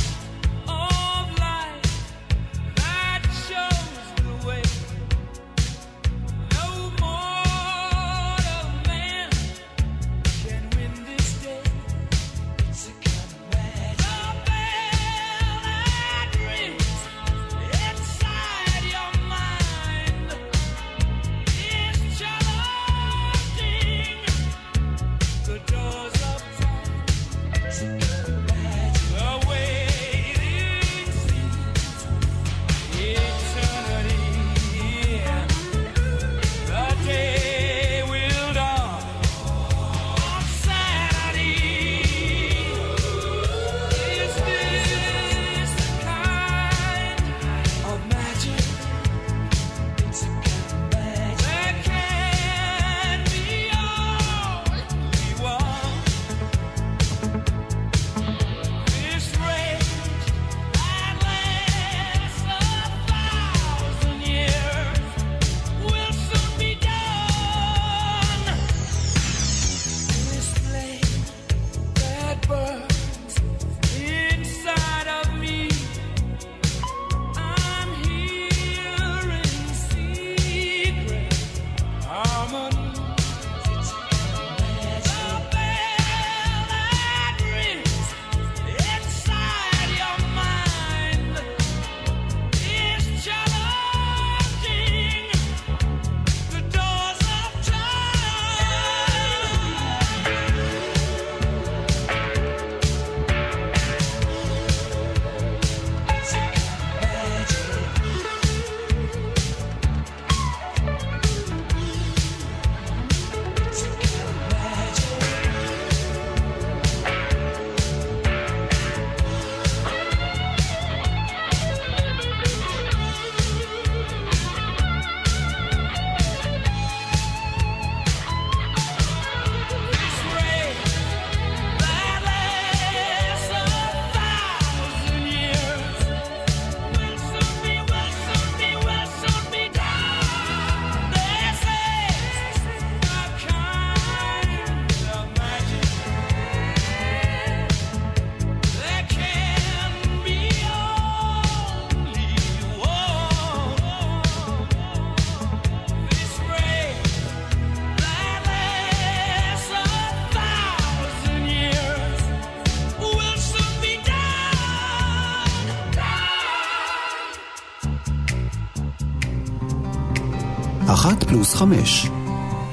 חמש.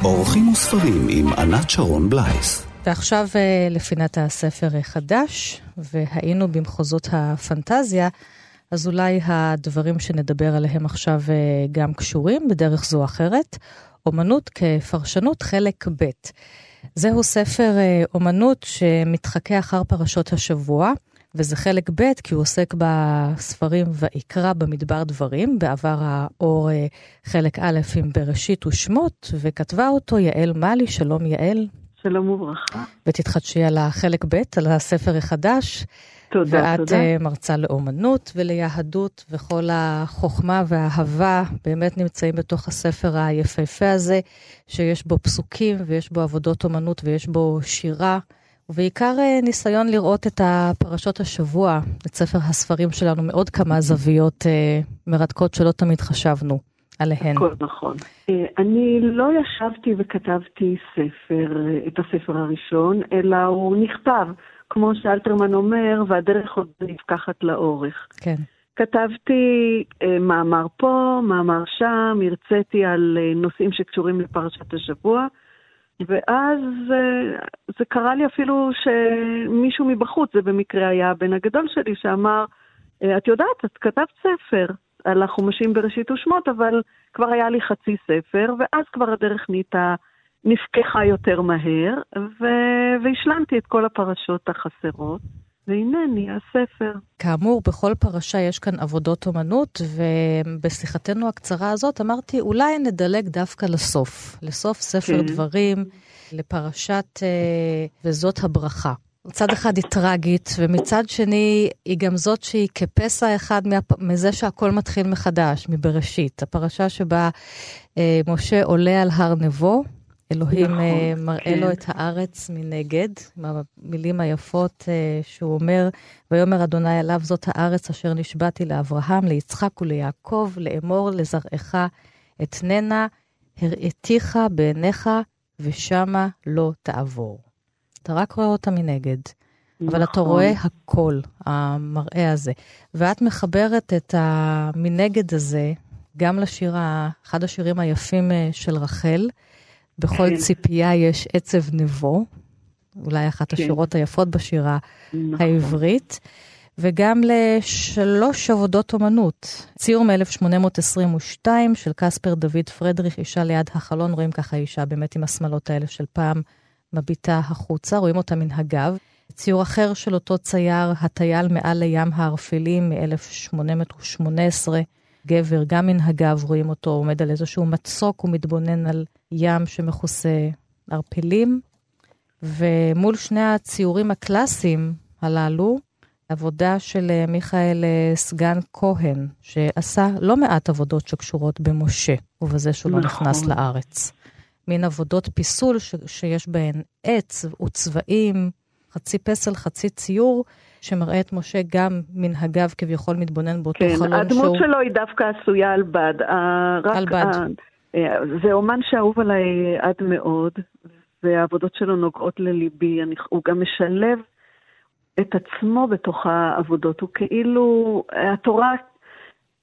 אורחים וספרים עם ענת שרון בלייס. ועכשיו אה, לפינת הספר החדש, והיינו במחוזות הפנטזיה, אז אולי הדברים שנדבר עליהם עכשיו אה, גם קשורים בדרך זו או אחרת. אומנות כפרשנות חלק ב'. זהו ספר אה, אומנות שמתחכה אחר פרשות השבוע, וזה חלק ב', כי הוא עוסק בספרים ויקרא במדבר דברים, בעבר האור אה, חלק א' עם בראשית ושמות, וכתבה אותו יעל מאלי, שלום יעל. שלום וברכה. ותתחדשי על החלק ב', על הספר החדש. תודה, ואת תודה. אה, מרצה לאומנות וליהדות, וכל החוכמה והאהבה באמת נמצאים בתוך הספר היפהפה הזה, שיש בו פסוקים ויש בו עבודות אומנות ויש בו שירה, ובעיקר אה, ניסיון לראות את הפרשות השבוע, את ספר הספרים שלנו, מעוד כמה זוויות אה, מרתקות שלא תמיד חשבנו עליהן. הכל נכון. אה, אני לא ישבתי וכתבתי ספר, את הספר הראשון, אלא הוא נכתב, כמו שאלתרמן אומר, והדרך עוד נפקחת לאורך. כן. כתבתי מאמר פה, מאמר שם, הרציתי על נושאים שקשורים לפרשת השבוע, ואז אה, זה קרה לי אפילו שמישהו מבחוץ, זה במקרה היה הבן הגדול שלי, שאמר, אה, את יודעת, את כתבת ספר על החומשים בראשית ושמות, אבל כבר היה לי חצי ספר, ואז כבר הדרך נהייתה, נפקחה יותר מהר, ו- והשלמתי את כל הפרשות החסרות, והנה נהיה ספר. כאמור, בכל פרשה יש כאן עבודות אומנות, ובשיחתנו הקצרה הזאת אמרתי, אולי נדלג דווקא לסוף, לסוף ספר כן. דברים, לפרשת אה, וזאת הברכה. מצד אחד היא טרגית, ומצד שני היא גם זאת שהיא כפסע אחד מהפ... מזה שהכל מתחיל מחדש, מבראשית. הפרשה שבה אה, משה עולה על הר נבו, אלוהים נכון, אה, מראה כן. לו את הארץ מנגד, עם המילים היפות אה, שהוא אומר, ויאמר אדוני עליו זאת הארץ אשר נשבעתי לאברהם, ליצחק וליעקב, לאמור לזרעך אתננה, הראתיך בעיניך, ושמה לא תעבור. אתה רק רואה אותה מנגד, אבל אתה נכון. רואה הכל, המראה הזה. ואת מחברת את המנגד הזה גם לשיר, אחד השירים היפים אה, של רחל, בכל כן. ציפייה יש עצב נבו, אולי אחת כן. השירות היפות בשירה נכון. העברית, וגם לשלוש עבודות אומנות. ציור מ-1822 של קספר דוד פרדריך, אישה ליד החלון, רואים ככה אישה באמת עם השמלות האלה של פעם מביטה החוצה, רואים אותה מן הגב. ציור אחר של אותו צייר, הטייל מעל לים הערפילים מ-1818, גבר, גם מן הגב רואים אותו עומד על איזשהו מצוק ומתבונן על ים שמכוסה ערפילים. ומול שני הציורים הקלאסיים הללו, עבודה של אה, מיכאל אה, סגן כהן, שעשה לא מעט עבודות שקשורות במשה, ובזה שהוא לא נכון. נכנס לארץ. מין עבודות פיסול ש- שיש בהן עץ וצבעים, חצי פסל, חצי ציור, שמראה את משה גם מן הגב כביכול מתבונן באותו כן, חלום הדמות שהוא... שלו היא דווקא עשויה על בד. ה- רק על בד. אה, זה אומן שאהוב עליי עד מאוד, והעבודות שלו נוגעות לליבי. אני, הוא גם משלב את עצמו בתוך העבודות. הוא כאילו, התורה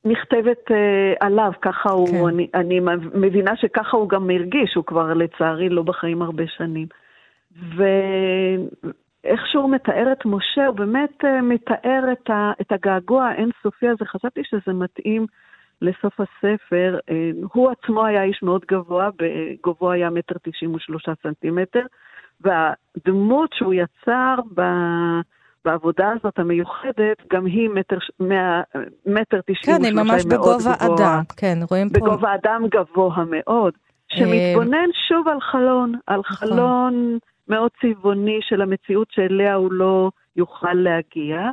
נכתבת אה, עליו, ככה הוא, כן. אני, אני מבינה שככה הוא גם הרגיש, הוא כבר לצערי לא בחיים הרבה שנים. ואיך שהוא מתאר את משה, הוא באמת אה, מתאר את, ה, את הגעגוע האינסופי הזה. חשבתי שזה מתאים לסוף הספר. אה, הוא עצמו היה איש מאוד גבוה, בגובהו היה מטר תשעים ושלושה סנטימטר, והדמות שהוא יצר ב... בעבודה הזאת המיוחדת, גם היא מטר, מאה, מטר תשעים כן, היא ושלושה, ממש היא מאוד בגובה גבוהה. אדם. כן, רואים פה... בגובה אדם גבוה מאוד, שמתבונן שוב על חלון, על נכון. חלון מאוד צבעוני של המציאות שאליה הוא לא יוכל להגיע.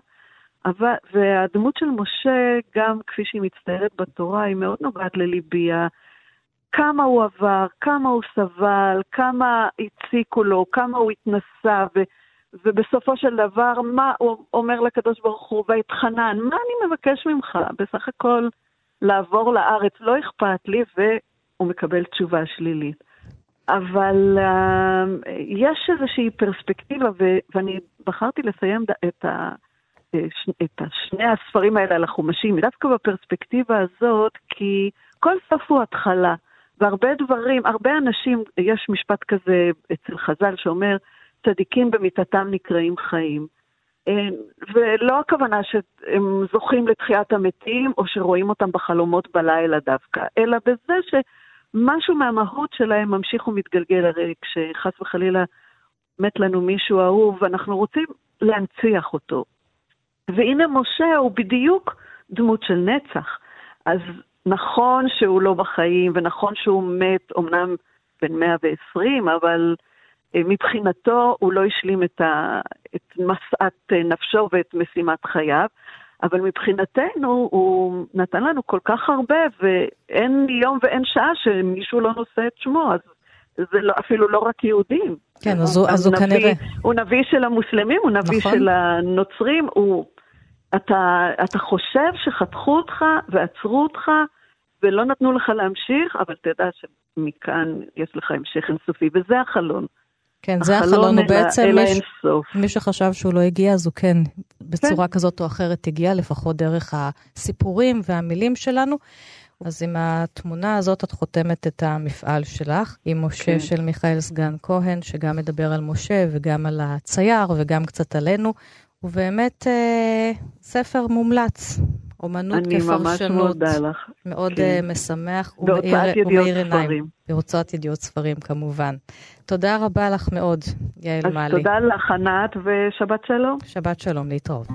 אבל, והדמות של משה, גם כפי שהיא מצטיירת בתורה, היא מאוד נוגעת לליבי. כמה הוא עבר, כמה הוא סבל, כמה הציקו לו, כמה הוא התנסה, ו, ובסופו של דבר, מה הוא אומר לקדוש ברוך הוא, ואתחנן, מה אני מבקש ממך? בסך הכל לעבור לארץ, לא אכפת לי, והוא מקבל תשובה שלילית. אבל uh, יש איזושהי פרספקטיבה, ו- ואני בחרתי לסיים את, ה- את שני הספרים האלה על החומשים, דווקא בפרספקטיבה הזאת, כי כל סוף הוא התחלה. והרבה דברים, הרבה אנשים, יש משפט כזה אצל חז"ל שאומר, צדיקים במיתתם נקראים חיים. אה, ולא הכוונה שהם זוכים לתחיית המתים, או שרואים אותם בחלומות בלילה דווקא, אלא בזה שמשהו מהמהות שלהם ממשיך ומתגלגל. הרי כשחס וחלילה מת לנו מישהו אהוב, אנחנו רוצים להנציח אותו. והנה משה הוא בדיוק דמות של נצח. אז נכון שהוא לא בחיים, ונכון שהוא מת, אמנם בן 120, אבל אה, מבחינתו הוא לא השלים את, ה, את משאת נפשו ואת משימת חייו, אבל מבחינתנו הוא נתן לנו כל כך הרבה, ואין יום ואין שעה שמישהו לא נושא את שמו, אז זה לא, אפילו לא רק יהודים. כן, אז הוא, אז הוא נביא, כנראה... הוא נביא של המוסלמים, הוא נביא נכון. של הנוצרים, הוא... אתה, אתה חושב שחתכו אותך ועצרו אותך ולא נתנו לך להמשיך, אבל תדע שמכאן יש לך המשך אינסופי, וזה החלון. כן, זה החלון, הוא אל ה- בעצם אל מי. מי שחשב שהוא לא הגיע, אז הוא כן, בצורה כזאת או אחרת הגיע, לפחות דרך הסיפורים והמילים שלנו. אז עם התמונה הזאת את חותמת את המפעל שלך, עם משה כן. של מיכאל סגן כהן, שגם מדבר על משה וגם על הצייר וגם קצת עלינו. ובאמת אה, ספר מומלץ, אומנות אני ממש כפרשנות. מודה לך. מאוד כן. אה, משמח ומאיר עיניים. בהוצאת ידיעות ספרים כמובן. תודה רבה לך מאוד, יעל אז מעלי. תודה לך, ענת, ושבת שלום. שבת שלום, להתראות.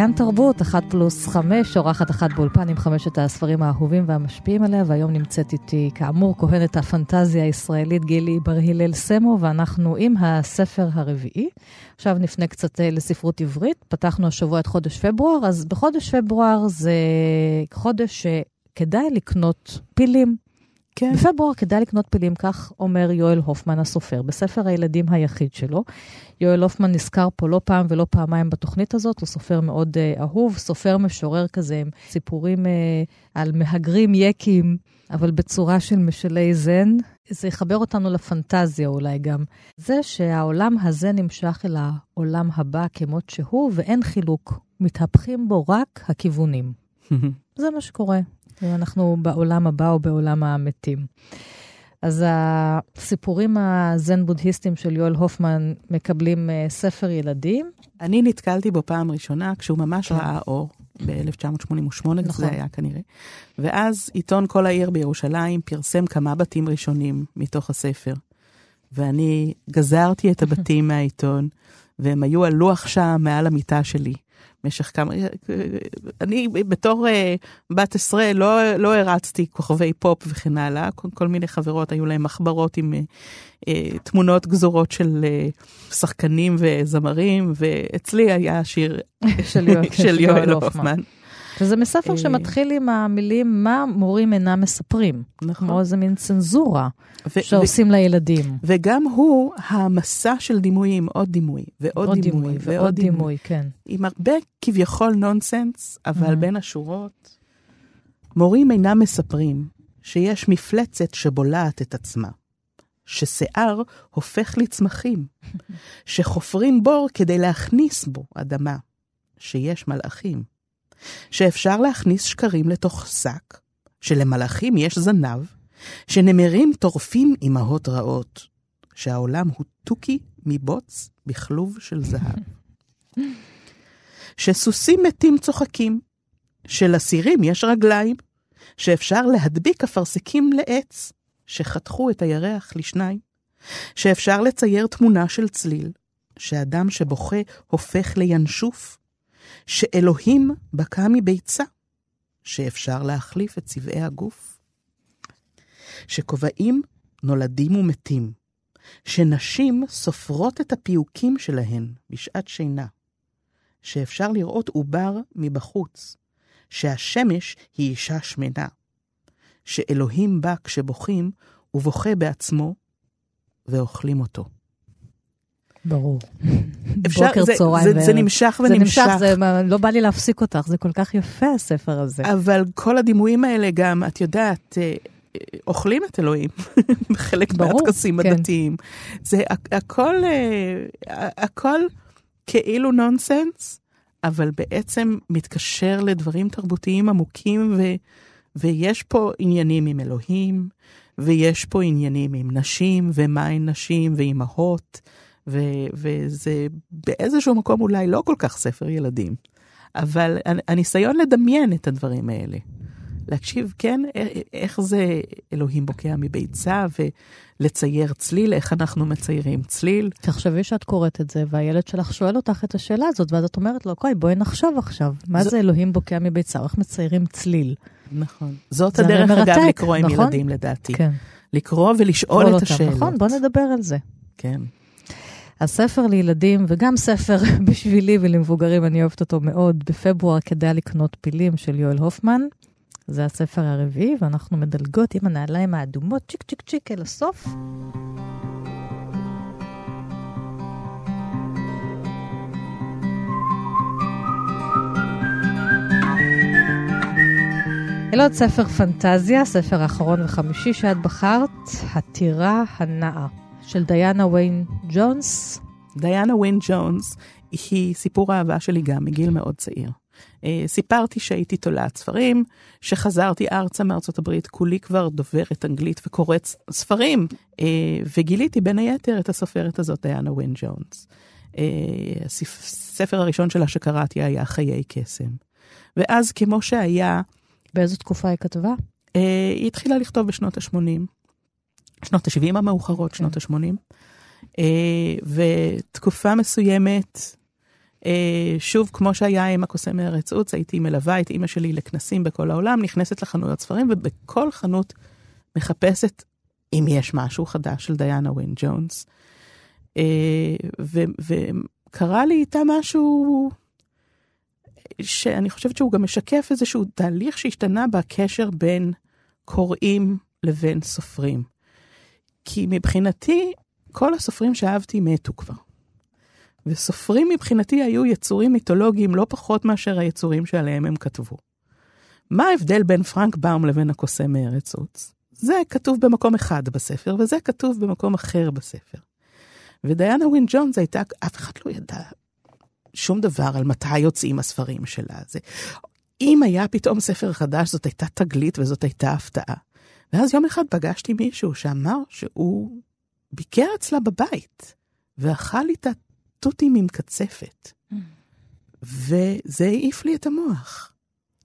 כאן תרבות, אחת פלוס חמש, אורחת אחת באולפן עם חמשת הספרים האהובים והמשפיעים עליה, והיום נמצאת איתי, כאמור, כהנת הפנטזיה הישראלית גילי בר הלל סמו, ואנחנו עם הספר הרביעי. עכשיו נפנה קצת אה, לספרות עברית. פתחנו השבוע את חודש פברואר, אז בחודש פברואר זה חודש שכדאי לקנות פילים. כן. בפברואר כדאי לקנות פילים, כך אומר יואל הופמן הסופר, בספר הילדים היחיד שלו. יואל הופמן נזכר פה לא פעם ולא פעמיים בתוכנית הזאת, הוא סופר מאוד uh, אהוב, סופר משורר כזה עם סיפורים uh, על מהגרים יקים, אבל בצורה של משלי זן. זה יחבר אותנו לפנטזיה אולי גם. זה שהעולם הזה נמשך אל העולם הבא כמות שהוא, ואין חילוק. מתהפכים בו רק הכיוונים. זה מה שקורה. אנחנו בעולם הבא או בעולם המתים. אז הסיפורים הזן-בודהיסטיים של יואל הופמן מקבלים אה, ספר ילדים. אני נתקלתי בו פעם ראשונה כשהוא ממש ראה אור, ב-1988 נכון. זה היה כנראה. ואז עיתון כל העיר בירושלים פרסם כמה בתים ראשונים מתוך הספר. ואני גזרתי את הבתים מהעיתון, והם היו על לוח שם מעל המיטה שלי. במשך כמה... אני בתור uh, בת עשרה לא, לא הרצתי כוכבי פופ וכן הלאה, כל, כל מיני חברות היו להם מחברות עם uh, תמונות גזורות של uh, שחקנים וזמרים, ואצלי היה שיר של יואל הופמן. וזה מספר אה. שמתחיל עם המילים מה מורים אינם מספרים. נכון. כמו איזה מין צנזורה ו- שעושים לילדים. וגם הוא המסע של דימויים, עוד דימוי, ועוד עוד דימוי, דימוי ועוד ועוד דימוי. דימוי, כן. עם הרבה כביכול נונסנס, אבל Mhm. בין השורות, מורים אינם מספרים שיש מפלצת שבולעת את עצמה, ששיער הופך לצמחים, שחופרים בור כדי להכניס בו אדמה, שיש מלאכים, שאפשר להכניס שקרים לתוך שק, שלמלאכים יש זנב, שנמרים טורפים אמהות רעות, שהעולם הוא תוכי מבוץ בכלוב של זהב. שסוסים מתים צוחקים, שלסירים יש רגליים, שאפשר להדביק אפרסקים לעץ, שחתכו את הירח לשניים, שאפשר לצייר תמונה של צליל, שאדם שבוכה הופך לינשוף, שאלוהים בקע מביצה, שאפשר להחליף את צבעי הגוף, שכובעים נולדים ומתים, שנשים סופרות את הפיוקים שלהן בשעת שינה, שאפשר לראות עובר מבחוץ, שהשמש היא אישה שמנה, שאלוהים בא כשבוכים ובוכה בעצמו, ואוכלים אותו. ברור. אפשר- בוקר, זה- צהריים זה- וערב. זה נמשך זה ונמשך. נמשך, זה לא בא לי להפסיק אותך, זה כל כך יפה הספר הזה. אבל כל הדימויים האלה גם, את יודעת, אה, אוכלים את אלוהים בחלק מהטקסים כן. הדתיים. זה הכ- הכל, אה, הכל כאילו נונסנס, אבל בעצם מתקשר לדברים תרבותיים עמוקים, ו, ויש פה עניינים עם אלוהים, ויש פה עניינים עם נשים, ומהן נשים, ואימהות, ו, וזה באיזשהו מקום אולי לא כל כך ספר ילדים, אבל הניסיון לדמיין את הדברים האלה. להקשיב, כן, איך זה אלוהים בוקע מביצה, ולצייר צליל, איך אנחנו מציירים צליל. תחשבי שאת קוראת את זה, והילד שלך שואל אותך את השאלה הזאת, ואז את אומרת לו, אוקיי, בואי נחשוב עכשיו. מה זו- זה אלוהים בוקע מביצה? איך מציירים צליל? נכון. זאת הדרך, אגב, מרתק, לקרוא עם נכון? ילדים, לדעתי. כן. לקרוא ולשאול לשאול את אותם, השאלות. נכון, בוא נדבר על זה. כן. אז ספר לילדים, וגם ספר בשבילי ולמבוגרים, אני אוהבת אותו מאוד. בפברואר כדאי לקנות פילים של יואל הופמן. זה הספר הרביעי, ואנחנו מדלגות עם הנעליים האדומות, צ'יק צ'יק צ'יק אל הסוף. אל עוד ספר פנטזיה, ספר האחרון וחמישי שאת בחרת, הטירה הנעה, של דיאנה ויין ג'ונס. דיאנה ווין ג'ונס היא סיפור האהבה שלי גם מגיל מאוד צעיר. אה, סיפרתי שהייתי תולעת ספרים, שחזרתי ארצה מארצות הברית, כולי כבר דוברת אנגלית וקוראת ספרים, אה, וגיליתי בין היתר את הסופרת הזאת, דיאנה ווין ג'ונס. אה, הספר הראשון שלה שקראתי היה חיי קסם. ואז כמו שהיה, באיזו תקופה היא כתבה? אה, היא התחילה לכתוב בשנות ה-80, שנות ה-70 המאוחרות, שנות ה-80, אה, ותקופה מסוימת, אה, שוב, כמו שהיה עם הקוסם מארץ עוץ, הייתי מלווה את אימא שלי לכנסים בכל העולם, נכנסת לחנויות ספרים, ובכל חנות מחפשת אם יש משהו חדש של דיאנה ווין ג'ונס. אה, וקרה לי איתה משהו שאני חושבת שהוא גם משקף איזשהו תהליך שהשתנה בקשר בין קוראים לבין סופרים. כי מבחינתי, כל הסופרים שאהבתי מתו כבר. וסופרים מבחינתי היו יצורים מיתולוגיים לא פחות מאשר היצורים שעליהם הם כתבו. מה ההבדל בין פרנק באום לבין הקוסם מארץ עוץ? זה כתוב במקום אחד בספר, וזה כתוב במקום אחר בספר. ודיאנה ווין ג'ונס הייתה, אף אחד לא ידע שום דבר על מתי יוצאים הספרים שלה. זה, אם היה פתאום ספר חדש, זאת הייתה תגלית וזאת הייתה הפתעה. ואז יום אחד פגשתי מישהו שאמר שהוא ביקר אצלה בבית, ואכל איתה תותים עם קצפת. וזה העיף לי את המוח.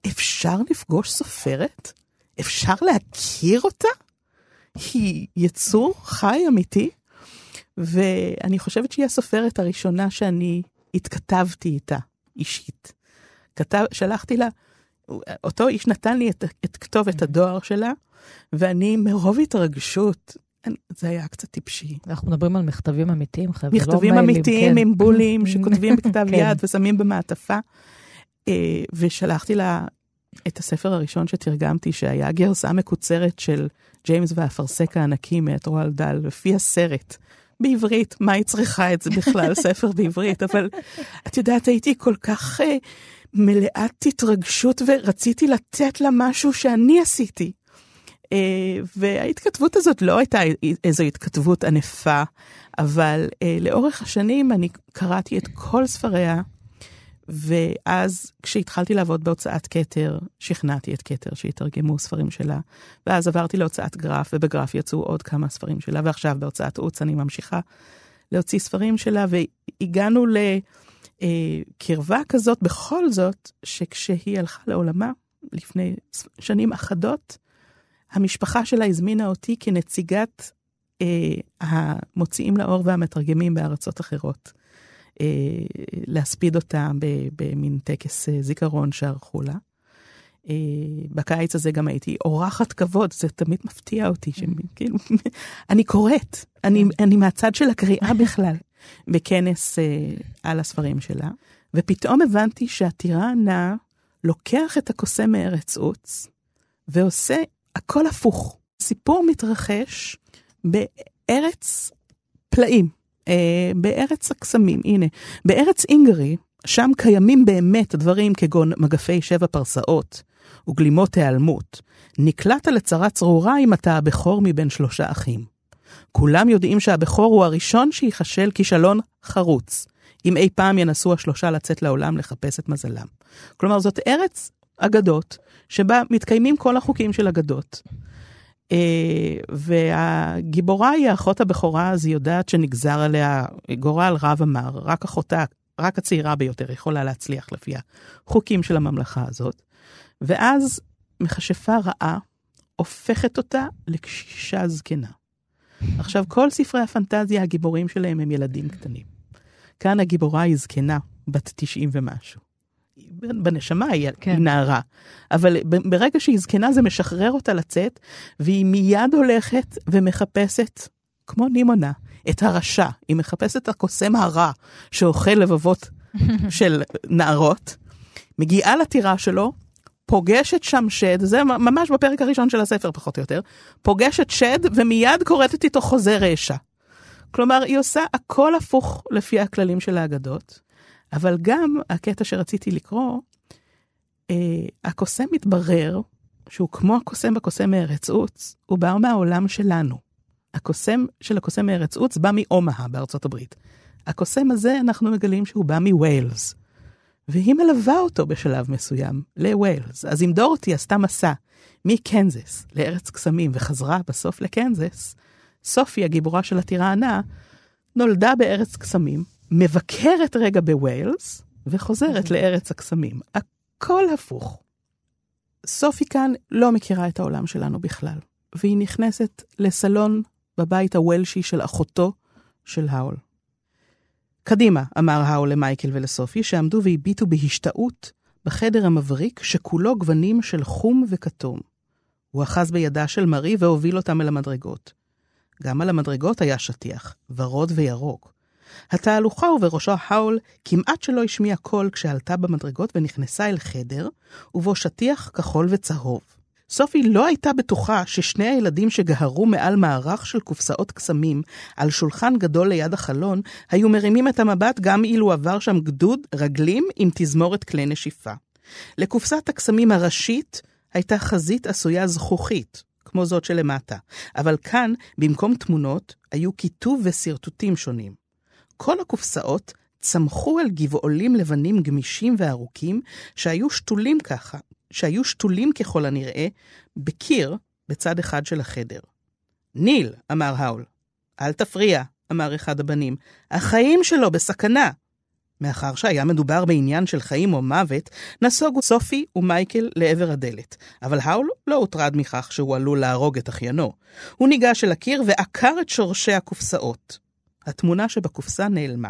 אפשר לפגוש סופרת? אפשר להכיר אותה? היא יצור חי אמיתי, ואני חושבת שהיא הסופרת הראשונה שאני התכתבתי איתה, אישית. כתב, שלחתי לה, אותו איש נתן לי את, את כתובת הדואר שלה, ואני מרוב התרגשות, זה היה קצת טיפשי. אנחנו מדברים על מכתבים אמיתיים, חבר'ה, לא מכתבים מיילים, אמיתיים כן. עם בולים שכותבים בכתב כן. יד ושמים במעטפה. אה, ושלחתי לה את הספר הראשון שתרגמתי, שהיה גרסה מקוצרת של ג'יימס והאפרסק הענקי מאת רועל דל, לפי הסרט. בעברית, מה היא צריכה את זה בכלל, ספר בעברית, אבל את יודעת, הייתי כל כך uh, מלאת התרגשות ורציתי לתת לה משהו שאני עשיתי. Uh, וההתכתבות הזאת לא הייתה איזו התכתבות ענפה, אבל uh, לאורך השנים אני קראתי את כל ספריה, ואז כשהתחלתי לעבוד בהוצאת כתר, שכנעתי את כתר שיתרגמו ספרים שלה, ואז עברתי להוצאת גרף, ובגרף יצאו עוד כמה ספרים שלה, ועכשיו בהוצאת עוץ אני ממשיכה להוציא ספרים שלה, והגענו לקרבה כזאת בכל זאת, שכשהיא הלכה לעולמה, לפני שנים אחדות, המשפחה שלה הזמינה אותי כנציגת אה, המוציאים לאור והמתרגמים בארצות אחרות. אה, להספיד אותה במין טקס אה, זיכרון שערכו לה. אה, בקיץ הזה גם הייתי אורחת כבוד, זה תמיד מפתיע אותי, שכאילו, אני קוראת, אני, אני מהצד של הקריאה בכלל, בכנס על הספרים שלה, ופתאום הבנתי שהטירנה לוקח את הקוסם מארץ עוץ, ועושה הכל הפוך. סיפור מתרחש בארץ פלאים. אה, בארץ הקסמים, הנה, בארץ אינגרי, שם קיימים באמת דברים כגון מגפי שבע פרסאות, וגלימות היעלמות, נקלעת לצרה צרורה אם אתה הבכור מבין שלושה אחים. כולם יודעים שהבכור הוא הראשון שייכשל כישלון חרוץ, אם אי פעם ינסו השלושה לצאת לעולם לחפש את מזלם. כלומר, זאת ארץ אגדות, שבה מתקיימים כל החוקים של אגדות. אה, והגיבורה היא האחות הבכורה, אז היא יודעת שנגזר עליה גורל רב אמר, רק אחותה, רק הצעירה ביותר יכולה להצליח לפי החוקים של הממלכה הזאת. ואז מכשפה רעה הופכת אותה לקשישה זקנה. עכשיו, כל ספרי הפנטזיה, הגיבורים שלהם הם ילדים קטנים. כאן הגיבורה היא זקנה, בת 90 ומשהו. בנשמה היא, כן. היא נערה, אבל ברגע שהיא זקנה זה משחרר אותה לצאת, והיא מיד הולכת ומחפשת, כמו נימונה, את הרשע. היא מחפשת את הקוסם הרע שאוכל לבבות של נערות, מגיעה לטירה שלו, פוגשת שם שד, זה ממש בפרק הראשון של הספר פחות או יותר, פוגשת שד ומיד כורתת איתו חוזה רשע. כלומר, היא עושה הכל הפוך לפי הכללים של האגדות, אבל גם הקטע שרציתי לקרוא, אה, הקוסם מתברר שהוא כמו הקוסם בקוסם מארץ עוץ, הוא בא מהעולם שלנו. הקוסם של הקוסם מארץ עוץ בא מאומהה בארצות הברית. הקוסם הזה, אנחנו מגלים שהוא בא מווילס. והיא מלווה אותו בשלב מסוים לווילס. אז אם דורטי עשתה מסע מקנזס לארץ קסמים וחזרה בסוף לקנזס, סופי, הגיבורה של הטירה ענה, נולדה בארץ קסמים, מבקרת רגע בווילס, וחוזרת לארץ הקסמים. הכל הפוך. סופי כאן לא מכירה את העולם שלנו בכלל, והיא נכנסת לסלון בבית הוולשי של אחותו של האול. קדימה, אמר האול למייקל ולסופי, שעמדו והביטו בהשתאות בחדר המבריק שכולו גוונים של חום וכתום. הוא אחז בידה של מרי והוביל אותם אל המדרגות. גם על המדרגות היה שטיח, ורוד וירוק. התהלוכה ובראשו האול כמעט שלא השמיע קול כשעלתה במדרגות ונכנסה אל חדר, ובו שטיח כחול וצהוב. סופי לא הייתה בטוחה ששני הילדים שגהרו מעל מערך של קופסאות קסמים על שולחן גדול ליד החלון, היו מרימים את המבט גם אילו עבר שם גדוד רגלים עם תזמורת כלי נשיפה. לקופסת הקסמים הראשית הייתה חזית עשויה זכוכית, כמו זאת שלמטה, אבל כאן, במקום תמונות, היו כיתוב ושרטוטים שונים. כל הקופסאות צמחו על גבעולים לבנים גמישים וארוכים, שהיו שתולים ככה, שהיו שתולים ככל הנראה בקיר בצד אחד של החדר. ניל, אמר האול. אל תפריע, אמר אחד הבנים. החיים שלו בסכנה. מאחר שהיה מדובר בעניין של חיים או מוות, נסוגו סופי ומייקל לעבר הדלת. אבל האול לא הוטרד מכך שהוא עלול להרוג את אחיינו. הוא ניגש אל הקיר ועקר את שורשי הקופסאות. התמונה שבקופסה נעלמה.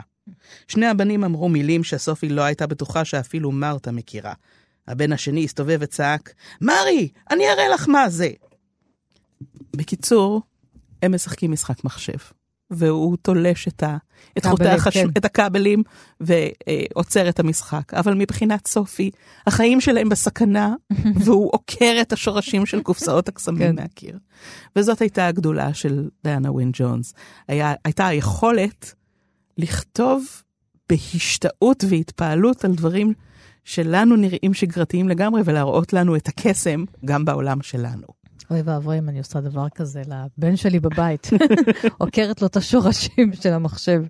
שני הבנים אמרו מילים שסופי לא הייתה בטוחה שאפילו מרתה מכירה. הבן השני הסתובב וצעק, מרי, אני אראה לך מה זה. בקיצור, הם משחקים משחק מחשב. והוא תולש את, ה, את חוטי החשמל, כן. את הכבלים, ועוצר את המשחק. אבל מבחינת סופי, החיים שלהם בסכנה, והוא עוקר את השורשים של קופסאות הקסמים כן. מהקיר. וזאת הייתה הגדולה של דיאנה ווין ג'ונס. היה, הייתה היכולת לכתוב בהשתאות והתפעלות על דברים שלנו נראים שגרתיים לגמרי, ולהראות לנו את הקסם גם בעולם שלנו. אוי ואבוי אם אני עושה דבר כזה לבן שלי בבית, עוקרת לו את השורשים של המחשב.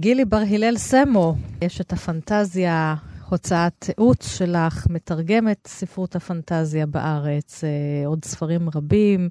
גילי בר הלל סמו, יש את הפנטזיה, הוצאת עוץ שלך, מתרגמת ספרות הפנטזיה בארץ, אה, עוד ספרים רבים,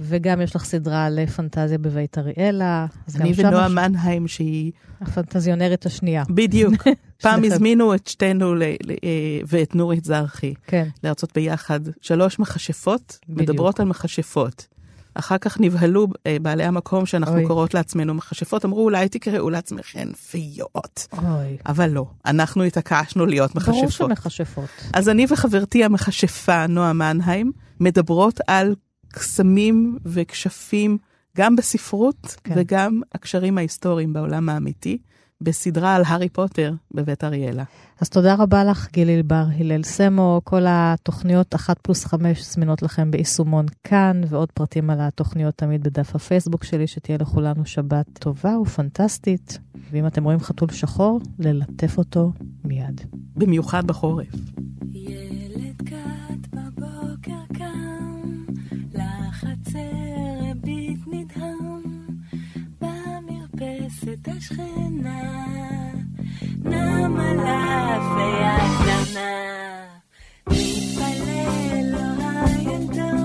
וגם יש לך סדרה לפנטזיה בבית אריאלה. אני ונועה ש... מנהיים שהיא... הפנטזיונרית השנייה. בדיוק. פעם הזמינו את שתינו ל... ל... אה, ואת נורית זרחי כן. להרצות ביחד שלוש מכשפות, בדיוק. מדברות על מכשפות. אחר כך נבהלו אה, בעלי המקום שאנחנו אוי. קוראות לעצמנו מכשפות, אמרו אולי תקראו לעצמכם פיות. אוי. אבל לא, אנחנו התעקשנו להיות מכשפות. ברור שמכשפות. אז אני וחברתי המכשפה, נועה מנהיים, מדברות על קסמים וכשפים, גם בספרות כן. וגם הקשרים ההיסטוריים בעולם האמיתי. בסדרה על הארי פוטר בבית אריאלה. אז תודה רבה לך, גיליל בר הלל סמו. כל התוכניות 1 פלוס 5 זמינות לכם ביישומון כאן, ועוד פרטים על התוכניות תמיד בדף הפייסבוק שלי, שתהיה לכולנו שבת טובה ופנטסטית. ואם אתם רואים חתול שחור, ללטף אותו מיד. במיוחד בחורף. ילד קט בבוקר קם לחצר את השכנה, נמה לה ויד נמה, מתפלל לו הילדות.